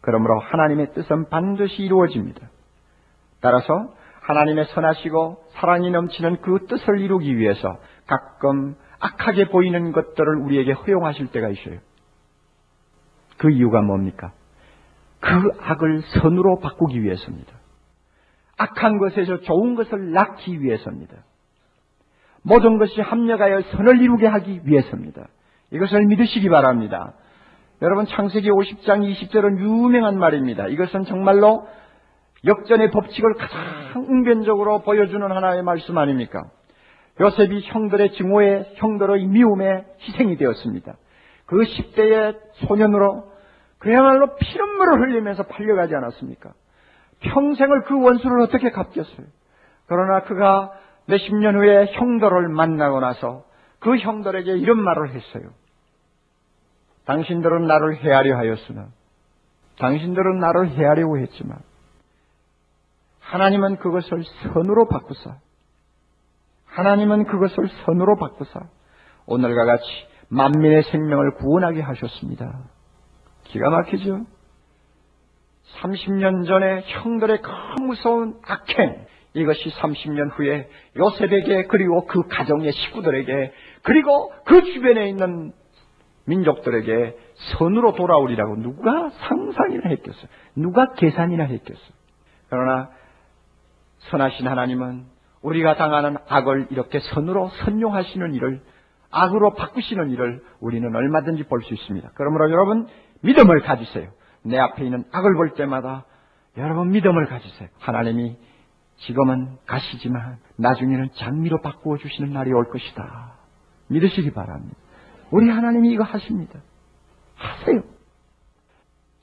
그러므로 하나님의 뜻은 반드시 이루어집니다. 따라서 하나님의 선하시고 사랑이 넘치는 그 뜻을 이루기 위해서 가끔 악하게 보이는 것들을 우리에게 허용하실 때가 있어요. 그 이유가 뭡니까? 그 악을 선으로 바꾸기 위해서입니다. 악한 것에서 좋은 것을 낳기 위해서입니다. 모든 것이 합력하여 선을 이루게 하기 위해서입니다. 이것을 믿으시기 바랍니다. 여러분 창세기 50장 20절은 유명한 말입니다. 이것은 정말로 역전의 법칙을 가장 응변적으로 보여주는 하나의 말씀 아닙니까? 요셉이 형들의 증오에 형들의 미움에 희생이 되었습니다. 그 10대의 소년으로 그야말로 피눈물을 흘리면서 팔려가지 않았습니까? 평생을 그 원수를 어떻게 갚겠어요? 그러나 그가 몇십 년 후에 형들을 만나고 나서 그 형들에게 이런 말을 했어요. 당신들은 나를 해하려 하였으나, 당신들은 나를 해하려고 했지만, 하나님은 그것을 선으로 바꾸사, 하나님은 그것을 선으로 바꾸사, 오늘과 같이 만민의 생명을 구원하게 하셨습니다. 기가 막히죠? 30년 전에 형들의 그 무서운 악행, 이것이 30년 후에 요셉에게 그리고 그 가정의 식구들에게 그리고 그 주변에 있는 민족들에게 선으로 돌아오리라고 누가 상상이나 했겠어요. 누가 계산이나 했겠어요. 그러나 선하신 하나님은 우리가 당하는 악을 이렇게 선으로 선용하시는 일을 악으로 바꾸시는 일을 우리는 얼마든지 볼 수 있습니다. 그러므로 여러분 믿음을 가지세요. 내 앞에 있는 악을 볼 때마다 여러분 믿음을 가지세요. 하나님이 지금은 가시지만 나중에는 장미로 바꾸어 주시는 날이 올 것이다. 믿으시기 바랍니다. 우리 하나님이 이거 하십니다. 하세요.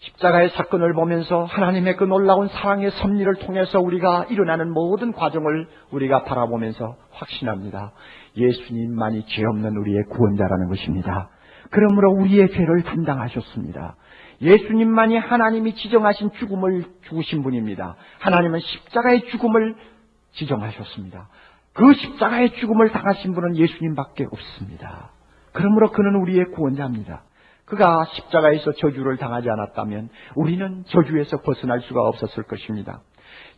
십자가의 사건을 보면서 하나님의 그 놀라운 사랑의 섭리를 통해서 우리가 일어나는 모든 과정을 우리가 바라보면서 확신합니다. 예수님만이 죄 없는 우리의 구원자라는 것입니다. 그러므로 우리의 죄를 담당하셨습니다. 예수님만이 하나님이 지정하신 죽음을 죽으신 분입니다. 하나님은 십자가의 죽음을 지정하셨습니다. 그 십자가의 죽음을 당하신 분은 예수님밖에 없습니다. 그러므로 그는 우리의 구원자입니다. 그가 십자가에서 저주를 당하지 않았다면 우리는 저주에서 벗어날 수가 없었을 것입니다.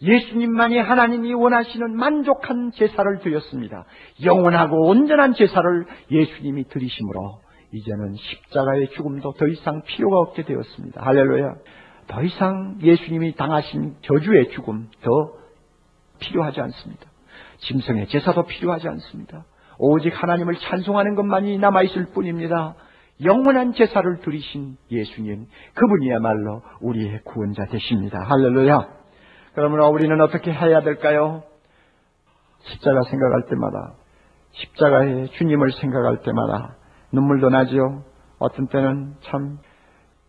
예수님만이 하나님이 원하시는 만족한 제사를 드렸습니다. 영원하고 온전한 제사를 예수님이 드리심으로 이제는 십자가의 죽음도 더 이상 필요가 없게 되었습니다. 할렐루야. 더 이상 예수님이 당하신 저주의 죽음 더 필요하지 않습니다. 짐승의 제사도 필요하지 않습니다. 오직 하나님을 찬송하는 것만이 남아있을 뿐입니다. 영원한 제사를 드리신 예수님, 그분이야말로 우리의 구원자 되십니다. 할렐루야. 그러므로 우리는 어떻게 해야 될까요? 십자가 생각할 때마다, 십자가의 주님을 생각할 때마다 눈물도 나지요. 어떤 때는 참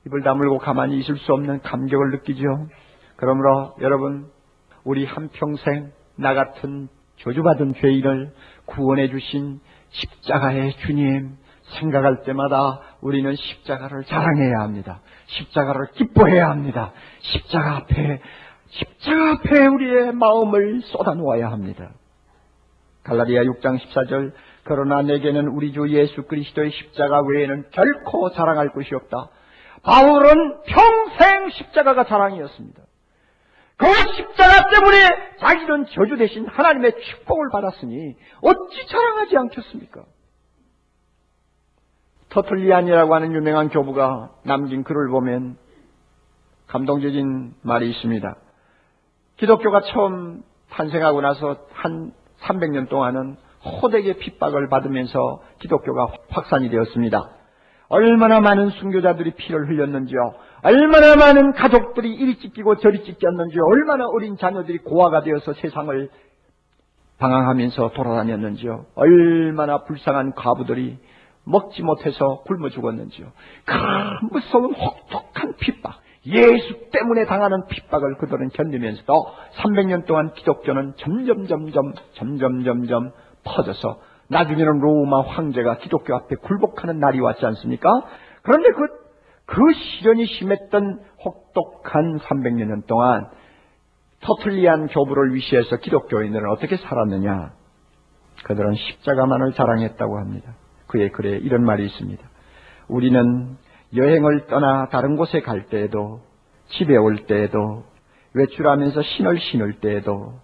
입을 다물고 가만히 있을 수 없는 감격을 느끼죠. 그러므로 여러분, 우리 한평생 나 같은 저주받은 죄인을 구원해 주신 십자가의 주님 생각할 때마다 우리는 십자가를 자랑해야 합니다. 십자가를 기뻐해야 합니다. 십자가 앞에 십자가 앞에 우리의 마음을 쏟아놓아야 합니다. 갈라디아 6장 14절 그러나 내게는 우리 주 예수 그리스도의 십자가 외에는 결코 자랑할 것이 없다. 바울은 평생 십자가가 자랑이었습니다. 그 십자가 때문에 자기는 저주 대신 하나님의 축복을 받았으니 어찌 자랑하지 않겠습니까? 터틀리안이라고 하는 유명한 교부가 남긴 글을 보면 감동적인 말이 있습니다. 기독교가 처음 탄생하고 나서 한 300년 동안은 호되게 핍박을 받으면서 기독교가 확산이 되었습니다. 얼마나 많은 순교자들이 피를 흘렸는지요. 얼마나 많은 가족들이 이리 찢기고 저리 찢겼는지요. 얼마나 어린 자녀들이 고아가 되어서 세상을 방황하면서 돌아다녔는지요. 얼마나 불쌍한 과부들이 먹지 못해서 굶어 죽었는지요. 그 무서운 혹독한 핍박. 예수 때문에 당하는 핍박을 그들은 견디면서도 300년 동안 기독교는 점점 점점 점점 점점 퍼져서 나중에는 로마 황제가 기독교 앞에 굴복하는 날이 왔지 않습니까? 그런데 그, 그 시련이 심했던 혹독한 300년 동안 터틀리안 교부를 위시해서 기독교인들은 어떻게 살았느냐? 그들은 십자가만을 자랑했다고 합니다. 그의 글에 이런 말이 있습니다. 우리는 여행을 떠나 다른 곳에 갈 때에도, 집에 올 때에도, 외출하면서 신을 신을 때에도,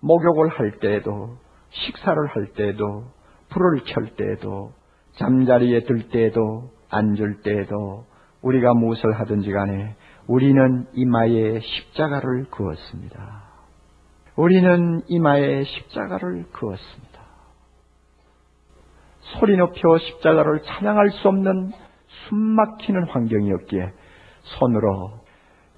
목욕을 할 때에도, 식사를 할 때에도, 불을 켤 때에도, 잠자리에 들 때에도, 앉을 때에도, 우리가 무엇을 하든지 간에 우리는 이마에 십자가를 그었습니다. 우리는 이마에 십자가를 그었습니다. 소리 높여 십자가를 찬양할 수 없는 숨막히는 환경이었기에 손으로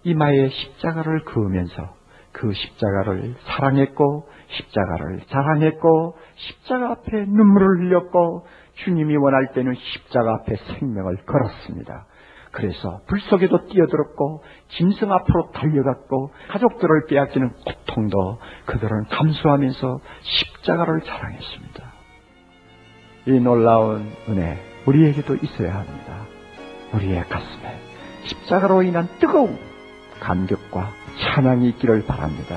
이마에 십자가를 그으면서 그 십자가를 사랑했고 십자가를 자랑했고 십자가 앞에 눈물을 흘렸고 주님이 원할 때는 십자가 앞에 생명을 걸었습니다. 그래서 불 속에도 뛰어들었고 짐승 앞으로 달려갔고 가족들을 빼앗기는 고통도 그들은 감수하면서 십자가를 자랑했습니다. 이 놀라운 은혜 우리에게도 있어야 합니다. 우리의 가슴에 십자가로 인한 뜨거운 감격과 찬양이 있기를 바랍니다.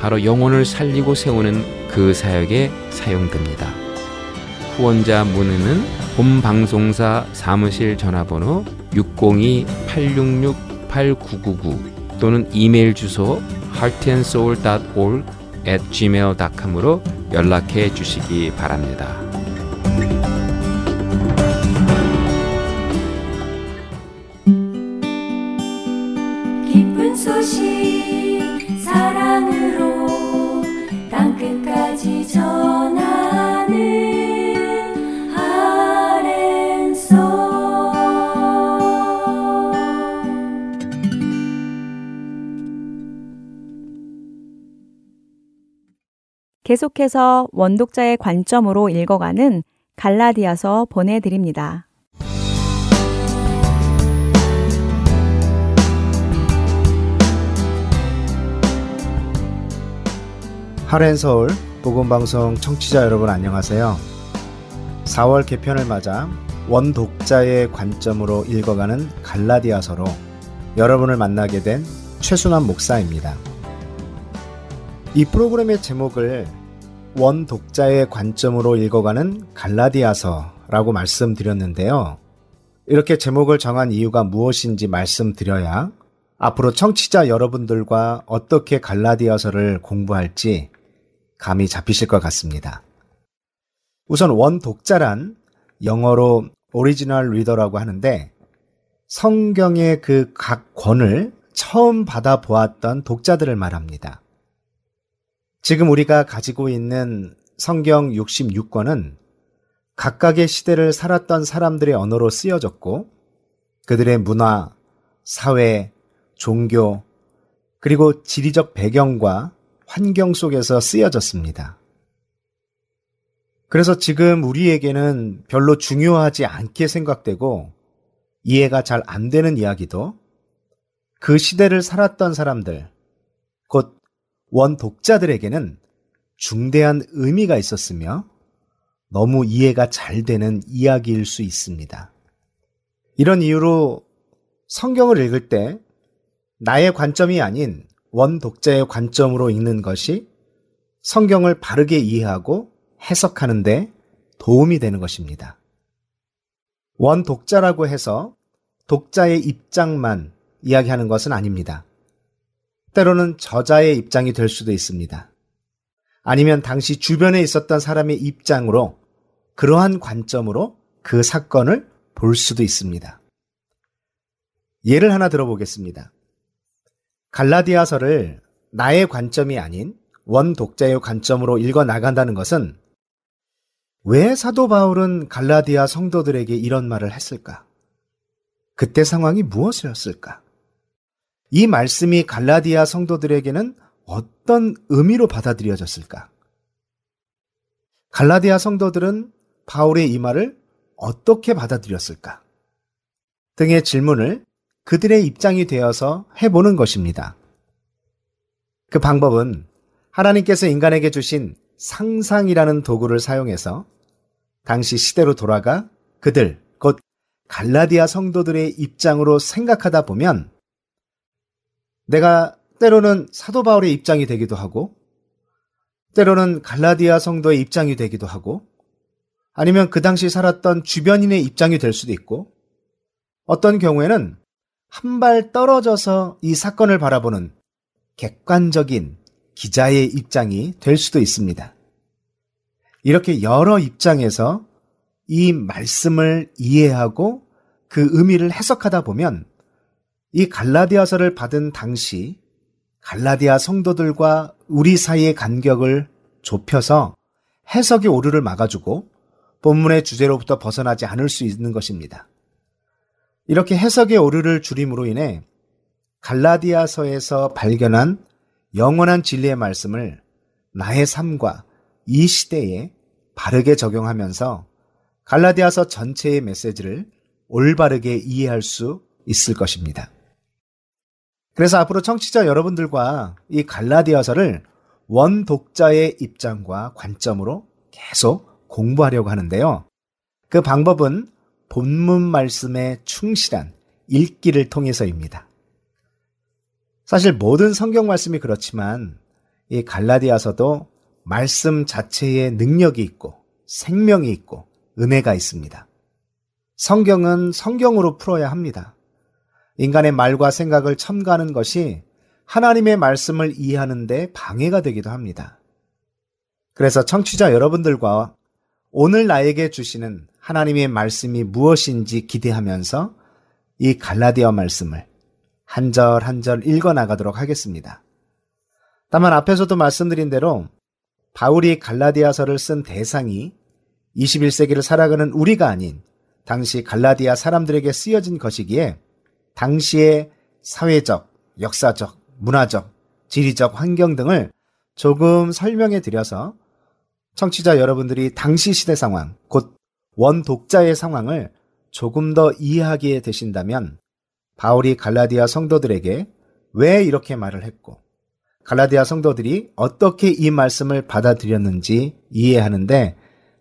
바로 영혼을 살리고 세우는 그 사역에 사용됩니다. 후원자 문의는 본 방송사 사무실 전화번호 602-866-8999 또는 이메일 주소 heartandsoul.org at gmail.com으로 연락해 주시기 바랍니다. 계속해서 원독자의 관점으로 읽어가는 갈라디아서 보내드립니다. 하렌서울 복음방송 청취자 여러분 안녕하세요. 4월 개편을 맞아 원독자의 관점으로 읽어가는 갈라디아서로 여러분을 만나게 된 최순환 목사입니다. 이 프로그램의 제목을 원 독자의 관점으로 읽어가는 갈라디아서라고 말씀드렸는데요. 이렇게 제목을 정한 이유가 무엇인지 말씀드려야 앞으로 청취자 여러분들과 어떻게 갈라디아서를 공부할지 감이 잡히실 것 같습니다. 우선 원 독자란 영어로 original reader라고 하는데 성경의 그 각 권을 처음 받아보았던 독자들을 말합니다. 지금 우리가 가지고 있는 성경 66권은 각각의 시대를 살았던 사람들의 언어로 쓰여졌고 그들의 문화, 사회, 종교, 그리고 지리적 배경과 환경 속에서 쓰여졌습니다. 그래서 지금 우리에게는 별로 중요하지 않게 생각되고 이해가 잘 안 되는 이야기도 그 시대를 살았던 사람들, 곧 원 독자들에게는 중대한 의미가 있었으며 너무 이해가 잘 되는 이야기일 수 있습니다. 이런 이유로 성경을 읽을 때 나의 관점이 아닌 원 독자의 관점으로 읽는 것이 성경을 바르게 이해하고 해석하는데 도움이 되는 것입니다. 원 독자라고 해서 독자의 입장만 이야기하는 것은 아닙니다. 때로는 저자의 입장이 될 수도 있습니다. 아니면 당시 주변에 있었던 사람의 입장으로 그러한 관점으로 그 사건을 볼 수도 있습니다. 예를 하나 들어보겠습니다. 갈라디아서를 나의 관점이 아닌 원 독자의 관점으로 읽어 나간다는 것은 왜 사도 바울은 갈라디아 성도들에게 이런 말을 했을까? 그때 상황이 무엇이었을까? 이 말씀이 갈라디아 성도들에게는 어떤 의미로 받아들여졌을까? 갈라디아 성도들은 바울의 이 말을 어떻게 받아들였을까? 등의 질문을 그들의 입장이 되어서 해보는 것입니다. 그 방법은 하나님께서 인간에게 주신 상상이라는 도구를 사용해서 당시 시대로 돌아가 그들, 곧 갈라디아 성도들의 입장으로 생각하다 보면 내가 때로는 사도 바울의 입장이 되기도 하고 때로는 갈라디아 성도의 입장이 되기도 하고 아니면 그 당시 살았던 주변인의 입장이 될 수도 있고 어떤 경우에는 한 발 떨어져서 이 사건을 바라보는 객관적인 기자의 입장이 될 수도 있습니다. 이렇게 여러 입장에서 이 말씀을 이해하고 그 의미를 해석하다 보면 이 갈라디아서를 받은 당시 갈라디아 성도들과 우리 사이의 간격을 좁혀서 해석의 오류를 막아주고 본문의 주제로부터 벗어나지 않을 수 있는 것입니다. 이렇게 해석의 오류를 줄임으로 인해 갈라디아서에서 발견한 영원한 진리의 말씀을 나의 삶과 이 시대에 바르게 적용하면서 갈라디아서 전체의 메시지를 올바르게 이해할 수 있을 것입니다. 그래서 앞으로 청취자 여러분들과 이 갈라디아서를 원 독자의 입장과 관점으로 계속 공부하려고 하는데요. 그 방법은 본문 말씀에 충실한 읽기를 통해서입니다. 사실 모든 성경 말씀이 그렇지만 이 갈라디아서도 말씀 자체에 능력이 있고 생명이 있고 은혜가 있습니다. 성경은 성경으로 풀어야 합니다. 인간의 말과 생각을 첨가하는 것이 하나님의 말씀을 이해하는데 방해가 되기도 합니다. 그래서 청취자 여러분들과 오늘 나에게 주시는 하나님의 말씀이 무엇인지 기대하면서 이 갈라디아 말씀을 한 절 한 절 읽어 나가도록 하겠습니다. 다만 앞에서도 말씀드린 대로 바울이 갈라디아서를 쓴 대상이 21세기를 살아가는 우리가 아닌 당시 갈라디아 사람들에게 쓰여진 것이기에 당시의 사회적, 역사적, 문화적, 지리적 환경 등을 조금 설명해 드려서 청취자 여러분들이 당시 시대 상황, 곧 원 독자의 상황을 조금 더 이해하게 되신다면 바울이 갈라디아 성도들에게 왜 이렇게 말을 했고 갈라디아 성도들이 어떻게 이 말씀을 받아들였는지 이해하는데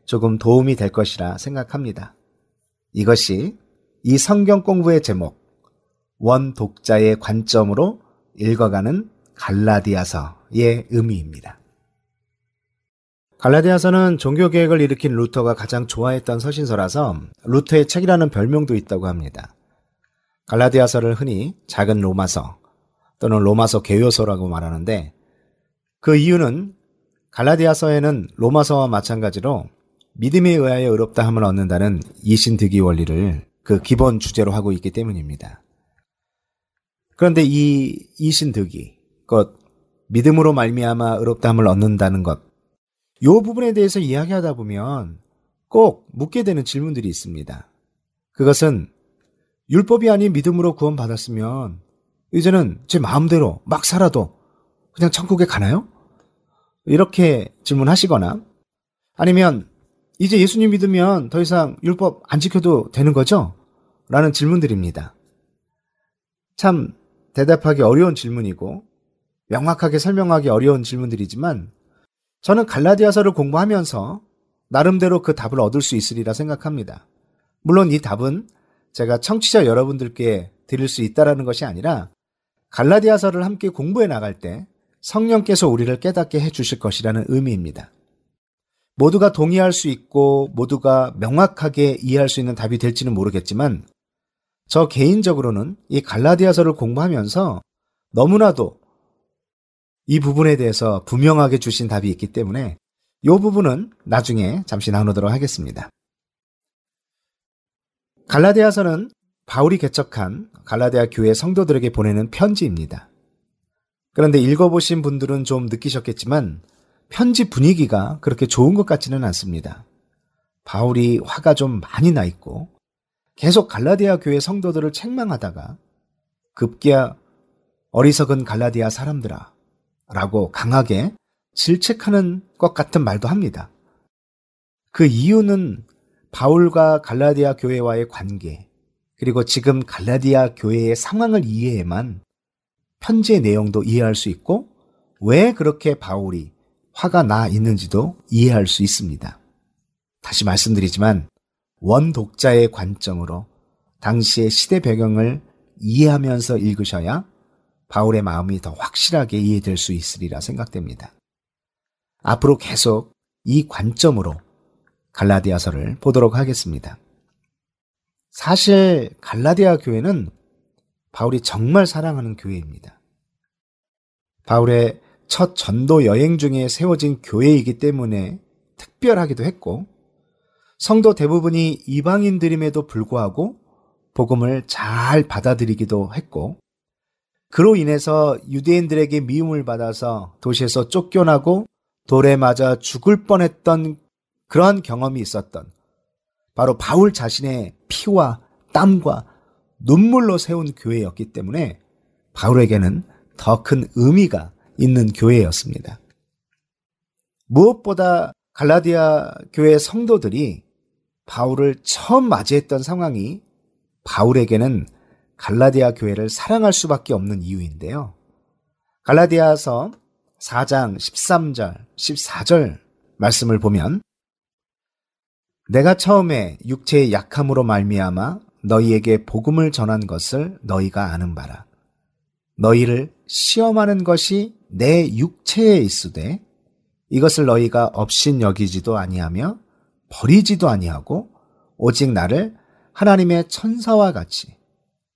조금 도움이 될 것이라 생각합니다. 이것이 이 성경 공부의 제목, 원 독자의 관점으로 읽어가는 갈라디아서의 의미입니다. 갈라디아서는 종교개혁을 일으킨 루터가 가장 좋아했던 서신서라서 루터의 책이라는 별명도 있다고 합니다. 갈라디아서를 흔히 작은 로마서 또는 로마서 개요서라고 말하는데 그 이유는 갈라디아서에는 로마서와 마찬가지로 믿음에 의하여 의롭다 함을 얻는다는 이신득이 원리를 그 기본 주제로 하고 있기 때문입니다. 그런데 이 이신득이 곧 믿음으로 말미암아 의롭다함을 얻는다는 것, 이 부분에 대해서 이야기하다 보면 꼭 묻게 되는 질문들이 있습니다. 그것은 율법이 아닌 믿음으로 구원받았으면 이제는 제 마음대로 막 살아도 그냥 천국에 가나요? 이렇게 질문하시거나 아니면 이제 예수님 믿으면 더 이상 율법 안 지켜도 되는 거죠? 라는 질문들입니다. 참 대답하기 어려운 질문이고 명확하게 설명하기 어려운 질문들이지만 저는 갈라디아서를 공부하면서 나름대로 그 답을 얻을 수 있으리라 생각합니다. 물론 이 답은 제가 청취자 여러분들께 드릴 수 있다라는 것이 아니라 갈라디아서를 함께 공부해 나갈 때 성령께서 우리를 깨닫게 해 주실 것이라는 의미입니다. 모두가 동의할 수 있고 모두가 명확하게 이해할 수 있는 답이 될지는 모르겠지만 저 개인적으로는 이 갈라디아서를 공부하면서 너무나도 이 부분에 대해서 분명하게 주신 답이 있기 때문에 이 부분은 나중에 잠시 나누도록 하겠습니다. 갈라디아서는 바울이 개척한 갈라디아 교회 성도들에게 보내는 편지입니다. 그런데 읽어보신 분들은 좀 느끼셨겠지만 편지 분위기가 그렇게 좋은 것 같지는 않습니다. 바울이 화가 좀 많이 나 있고 계속 갈라디아 교회 성도들을 책망하다가 급기야 어리석은 갈라디아 사람들아 라고 강하게 질책하는 것 같은 말도 합니다. 그 이유는 바울과 갈라디아 교회와의 관계, 그리고 지금 갈라디아 교회의 상황을 이해해만 편지의 내용도 이해할 수 있고 왜 그렇게 바울이 화가 나 있는지도 이해할 수 있습니다. 다시 말씀드리지만 원 독자의 관점으로 당시의 시대 배경을 이해하면서 읽으셔야 바울의 마음이 더 확실하게 이해될 수 있으리라 생각됩니다. 앞으로 계속 이 관점으로 갈라디아서를 보도록 하겠습니다. 사실 갈라디아 교회는 바울이 정말 사랑하는 교회입니다. 바울의 첫 전도 여행 중에 세워진 교회이기 때문에 특별하기도 했고, 성도 대부분이 이방인들임에도 불구하고 복음을 잘 받아들이기도 했고, 그로 인해서 유대인들에게 미움을 받아서 도시에서 쫓겨나고 돌에 맞아 죽을 뻔했던 그러한 경험이 있었던 바로 바울 자신의 피와 땀과 눈물로 세운 교회였기 때문에 바울에게는 더 큰 의미가 있는 교회였습니다. 무엇보다 갈라디아 교회 성도들이 바울을 처음 맞이했던 상황이 바울에게는 갈라디아 교회를 사랑할 수밖에 없는 이유인데요. 갈라디아서 4장 13절, 14절 말씀을 보면 내가 처음에 육체의 약함으로 말미암아 너희에게 복음을 전한 것을 너희가 아는 바라. 너희를 시험하는 것이 내 육체에 있으되 이것을 너희가 업신 여기지도 아니하며 버리지도 아니하고 오직 나를 하나님의 천사와 같이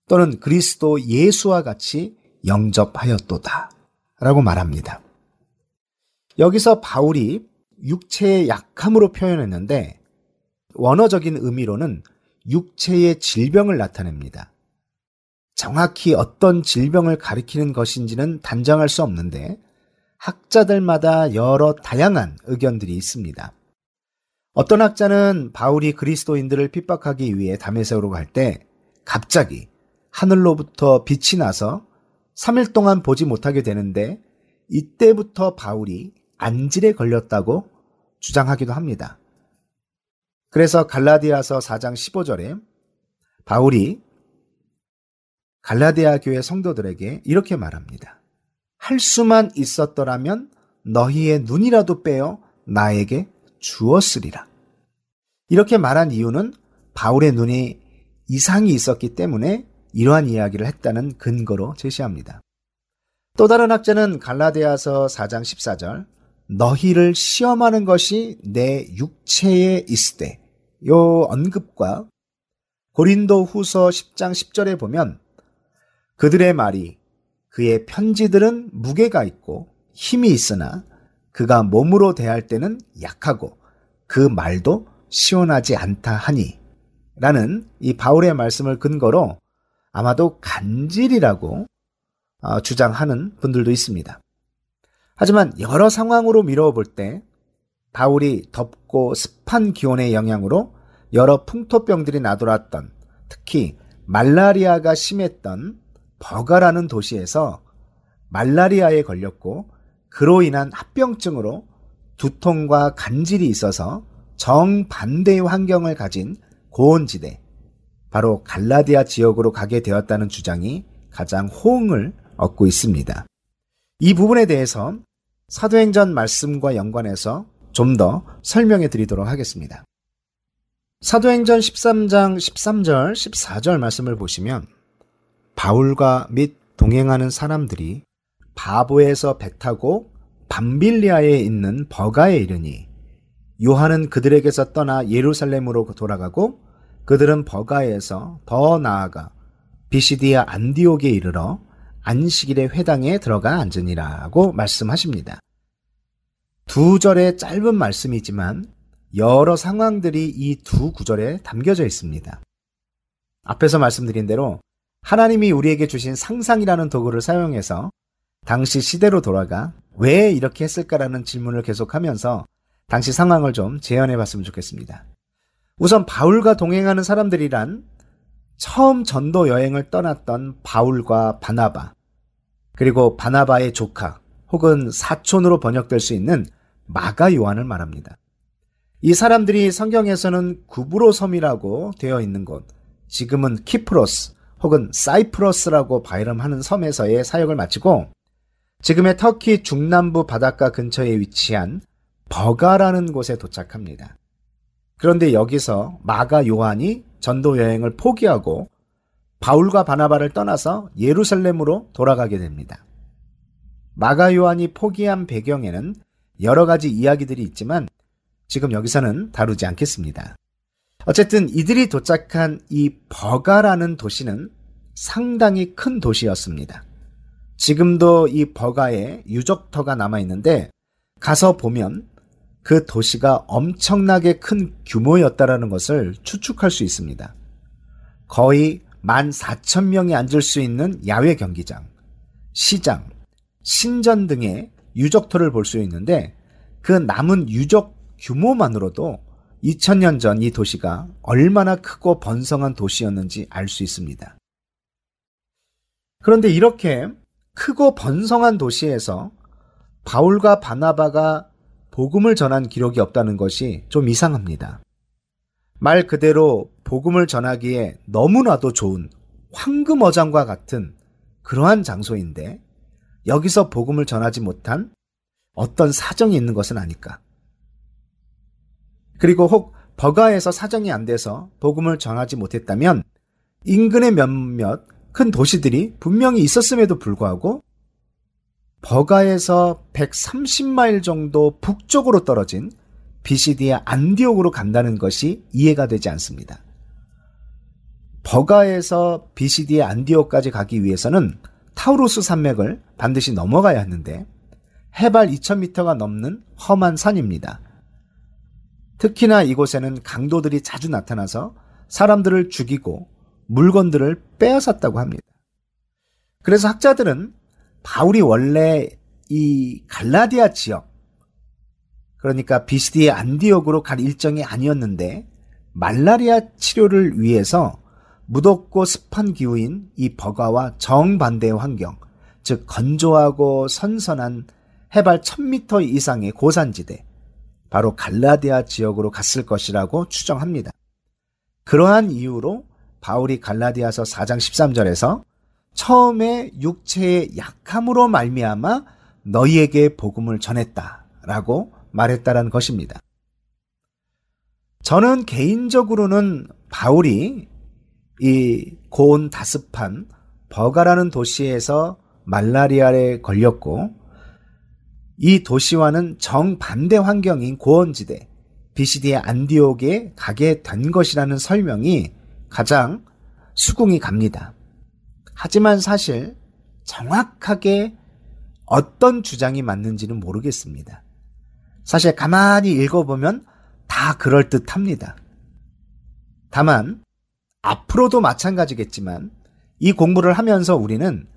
또는 그리스도 예수와 같이 영접하였도다. 라고 말합니다. 여기서 바울이 육체의 약함으로 표현했는데 원어적인 의미로는 육체의 질병을 나타냅니다. 정확히 어떤 질병을 가리키는 것인지는 단정할 수 없는데 학자들마다 여러 다양한 의견들이 있습니다. 어떤 학자는 바울이 그리스도인들을 핍박하기 위해 담에색으로 갈 때 갑자기 하늘로부터 빛이 나서 3일 동안 보지 못하게 되는데 이때부터 바울이 안질에 걸렸다고 주장하기도 합니다. 그래서 갈라디아서 4장 15절에 바울이 갈라디아 교회 성도들에게 이렇게 말합니다. 할 수만 있었더라면 너희의 눈이라도 빼어 나에게 주었으리라. 이렇게 말한 이유는 바울의 눈이 이상이 있었기 때문에 이러한 이야기를 했다는 근거로 제시합니다. 또 다른 학자는 갈라디아서 4장 14절 너희를 시험하는 것이 내 육체에 있으되 요 언급과 고린도 후서 10장 10절에 보면 그들의 말이 그의 편지들은 무게가 있고 힘이 있으나 그가 몸으로 대할 때는 약하고 그 말도 시원하지 않다 하니 라는 이 바울의 말씀을 근거로 아마도 간질이라고 어, 주장하는 분들도 있습니다. 하지만 여러 상황으로 미뤄 볼 때 바울이 덥고 습한 기온의 영향으로 여러 풍토병들이 나돌았던 특히 말라리아가 심했던 버가라는 도시에서 말라리아에 걸렸고 그로 인한 합병증으로 두통과 간질이 있어서 정반대의 환경을 가진 고온지대, 바로 갈라디아 지역으로 가게 되었다는 주장이 가장 호응을 얻고 있습니다. 이 부분에 대해서 사도행전 말씀과 연관해서 좀 더 설명해 드리도록 하겠습니다. 사도행전 13장 13절, 14절 말씀을 보시면 바울과 및 동행하는 사람들이 바보에서 배 타고 밤빌리아에 있는 버가에 이르니 요한은 그들에게서 떠나 예루살렘으로 돌아가고 그들은 버가에서 더 나아가 비시디아 안디옥에 이르러 안식일의 회당에 들어가 앉으니라고 말씀하십니다. 두 절의 짧은 말씀이지만 여러 상황들이 이 두 구절에 담겨져 있습니다. 앞에서 말씀드린 대로 하나님이 우리에게 주신 상상이라는 도구를 사용해서 당시 시대로 돌아가 왜 이렇게 했을까라는 질문을 계속하면서 당시 상황을 좀 재현해 봤으면 좋겠습니다. 우선 바울과 동행하는 사람들이란 처음 전도 여행을 떠났던 바울과 바나바, 그리고 바나바의 조카 혹은 사촌으로 번역될 수 있는 마가 요한을 말합니다. 이 사람들이 성경에서는 구브로 섬이라고 되어 있는 곳, 지금은 키프로스 혹은 사이프러스라고 발음하는 섬에서의 사역을 마치고 지금의 터키 중남부 바닷가 근처에 위치한 버가라는 곳에 도착합니다. 그런데 여기서 마가 요한이 전도 여행을 포기하고 바울과 바나바를 떠나서 예루살렘으로 돌아가게 됩니다. 마가 요한이 포기한 배경에는 여러 가지 이야기들이 있지만 지금 여기서는 다루지 않겠습니다. 어쨌든 이들이 도착한 이 버가라는 도시는 상당히 큰 도시였습니다. 지금도 이 버가에 유적터가 남아 있는데 가서 보면 그 도시가 엄청나게 큰 규모였다라는 것을 추측할 수 있습니다. 거의 14,000명이 앉을 수 있는 야외 경기장, 시장, 신전 등의 유적터를 볼 수 있는데 그 남은 유적 규모만으로도 2000년 전 이 도시가 얼마나 크고 번성한 도시였는지 알 수 있습니다. 그런데 이렇게 크고 번성한 도시에서 바울과 바나바가 복음을 전한 기록이 없다는 것이 좀 이상합니다. 말 그대로 복음을 전하기에 너무나도 좋은 황금어장과 같은 그러한 장소인데 여기서 복음을 전하지 못한 어떤 사정이 있는 것은 아닐까. 그리고 혹 버가에서 사정이 안 돼서 복음을 전하지 못했다면 인근의 몇몇 큰 도시들이 분명히 있었음에도 불구하고 버가에서 130마일 정도 북쪽으로 떨어진 비시디의 안디옥으로 간다는 것이 이해가 되지 않습니다. 버가에서 비시디의 안디옥까지 가기 위해서는 타우루스 산맥을 반드시 넘어가야 하는데 해발 2000m가 넘는 험한 산입니다. 특히나 이곳에는 강도들이 자주 나타나서 사람들을 죽이고 물건들을 빼앗았다고 합니다. 그래서 학자들은 바울이 원래 이 갈라디아 지역, 그러니까 비스디의 안디옥으로 갈 일정이 아니었는데 말라리아 치료를 위해서 무덥고 습한 기후인 이 버가와 정반대의 환경, 즉 건조하고 선선한 해발 1000m 이상의 고산지대, 바로 갈라디아 지역으로 갔을 것이라고 추정합니다. 그러한 이유로 바울이 갈라디아서 4장 13절에서 처음에 육체의 약함으로 말미암아 너희에게 복음을 전했다라고 말했다라는 것입니다. 저는 개인적으로는 바울이 이 고온 다습한 버가라는 도시에서 말라리아에 걸렸고 이 도시와는 정반대 환경인 고원지대 비시디의 안디옥에 가게 된 것이라는 설명이 가장 수긍이 갑니다. 하지만 사실 정확하게 어떤 주장이 맞는지는 모르겠습니다. 사실 가만히 읽어보면 다 그럴듯 합니다. 다만, 앞으로도 마찬가지겠지만, 이 공부를 하면서 우리는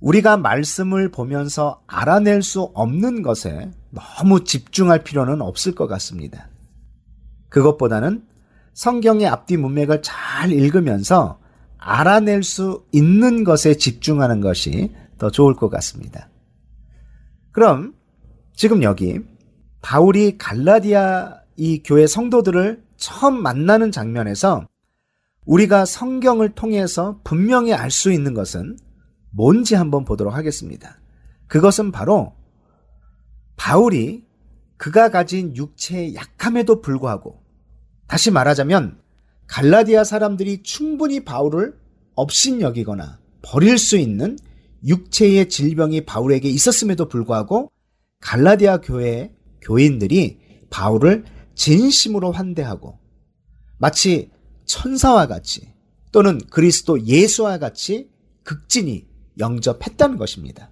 우리가 말씀을 보면서 알아낼 수 없는 것에 너무 집중할 필요는 없을 것 같습니다. 그것보다는 성경의 앞뒤 문맥을 잘 읽으면서 알아낼 수 있는 것에 집중하는 것이 더 좋을 것 같습니다. 그럼 지금 여기 바울이 갈라디아 이 교회 성도들을 처음 만나는 장면에서 우리가 성경을 통해서 분명히 알 수 있는 것은 뭔지 한번 보도록 하겠습니다. 그것은 바로 바울이 그가 가진 육체의 약함에도 불구하고 다시 말하자면 갈라디아 사람들이 충분히 바울을 업신여기거나 버릴 수 있는 육체의 질병이 바울에게 있었음에도 불구하고 갈라디아 교회 교인들이 바울을 진심으로 환대하고 마치 천사와 같이 또는 그리스도 예수와 같이 극진히 영접했다는 것입니다.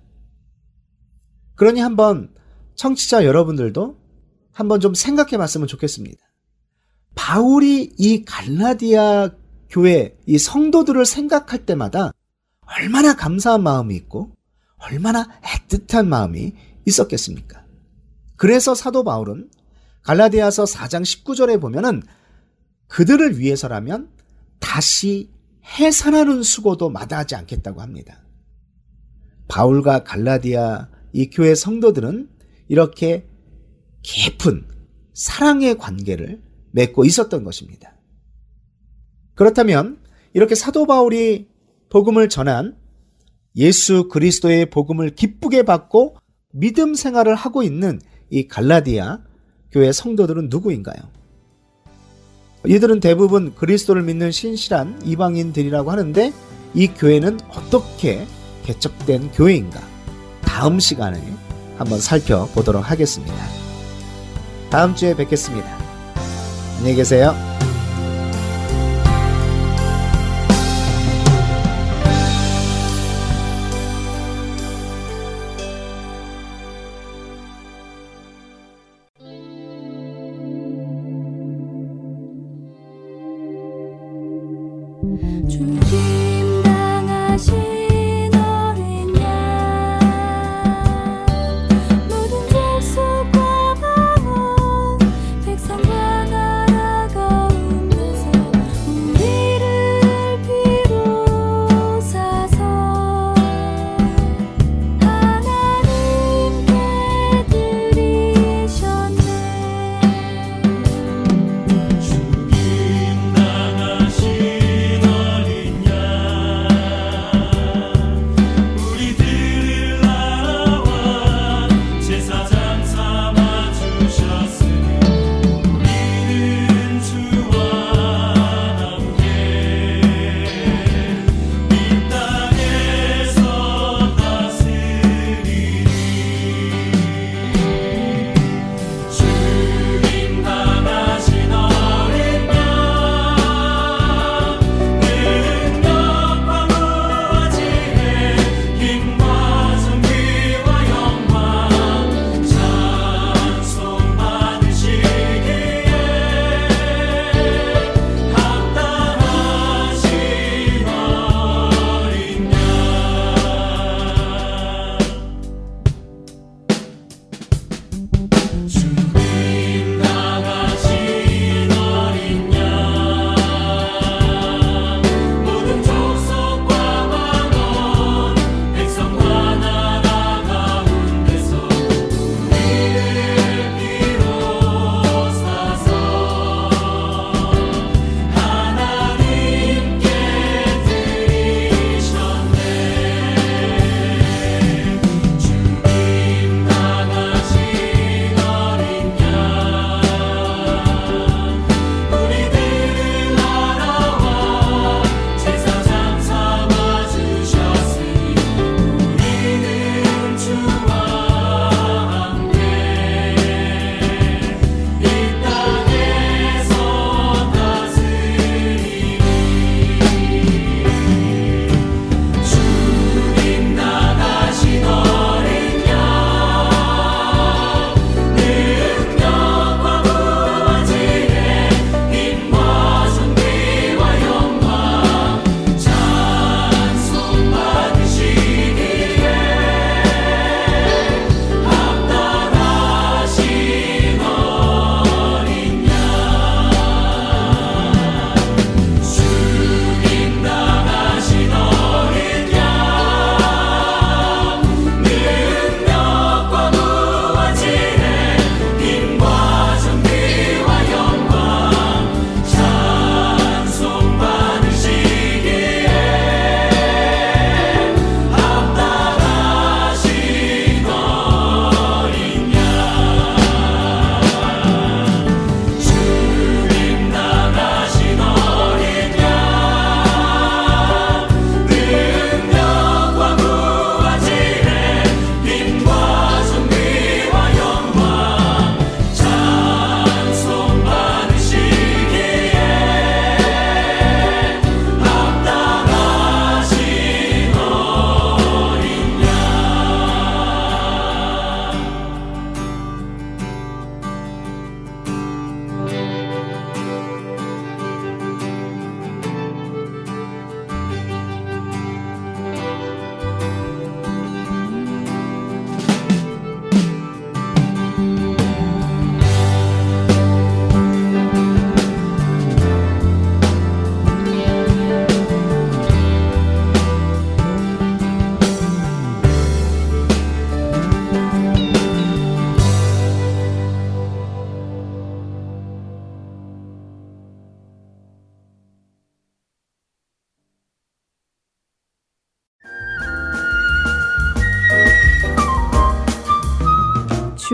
그러니 한번 청취자 여러분들도 한번 좀 생각해 봤으면 좋겠습니다. 바울이 이 갈라디아 교회 이 성도들을 생각할 때마다 얼마나 감사한 마음이 있고 얼마나 애틋한 마음이 있었겠습니까? 그래서 사도 바울은 갈라디아서 4장 19절에 보면은 그들을 위해서라면 다시 해산하는 수고도 마다하지 않겠다고 합니다. 바울과 갈라디아 이 교회 성도들은 이렇게 깊은 사랑의 관계를 맺고 있었던 것입니다. 그렇다면 이렇게 사도 바울이 복음을 전한 예수 그리스도의 복음을 기쁘게 받고 믿음 생활을 하고 있는 이 갈라디아 교회 성도들은 누구인가요? 이들은 대부분 그리스도를 믿는 신실한 이방인들이라고 하는데 이 교회는 어떻게 개척된 교회인가? 다음 시간에 한번 살펴보도록 하겠습니다. 다음 주에 뵙겠습니다. 안녕히 계세요.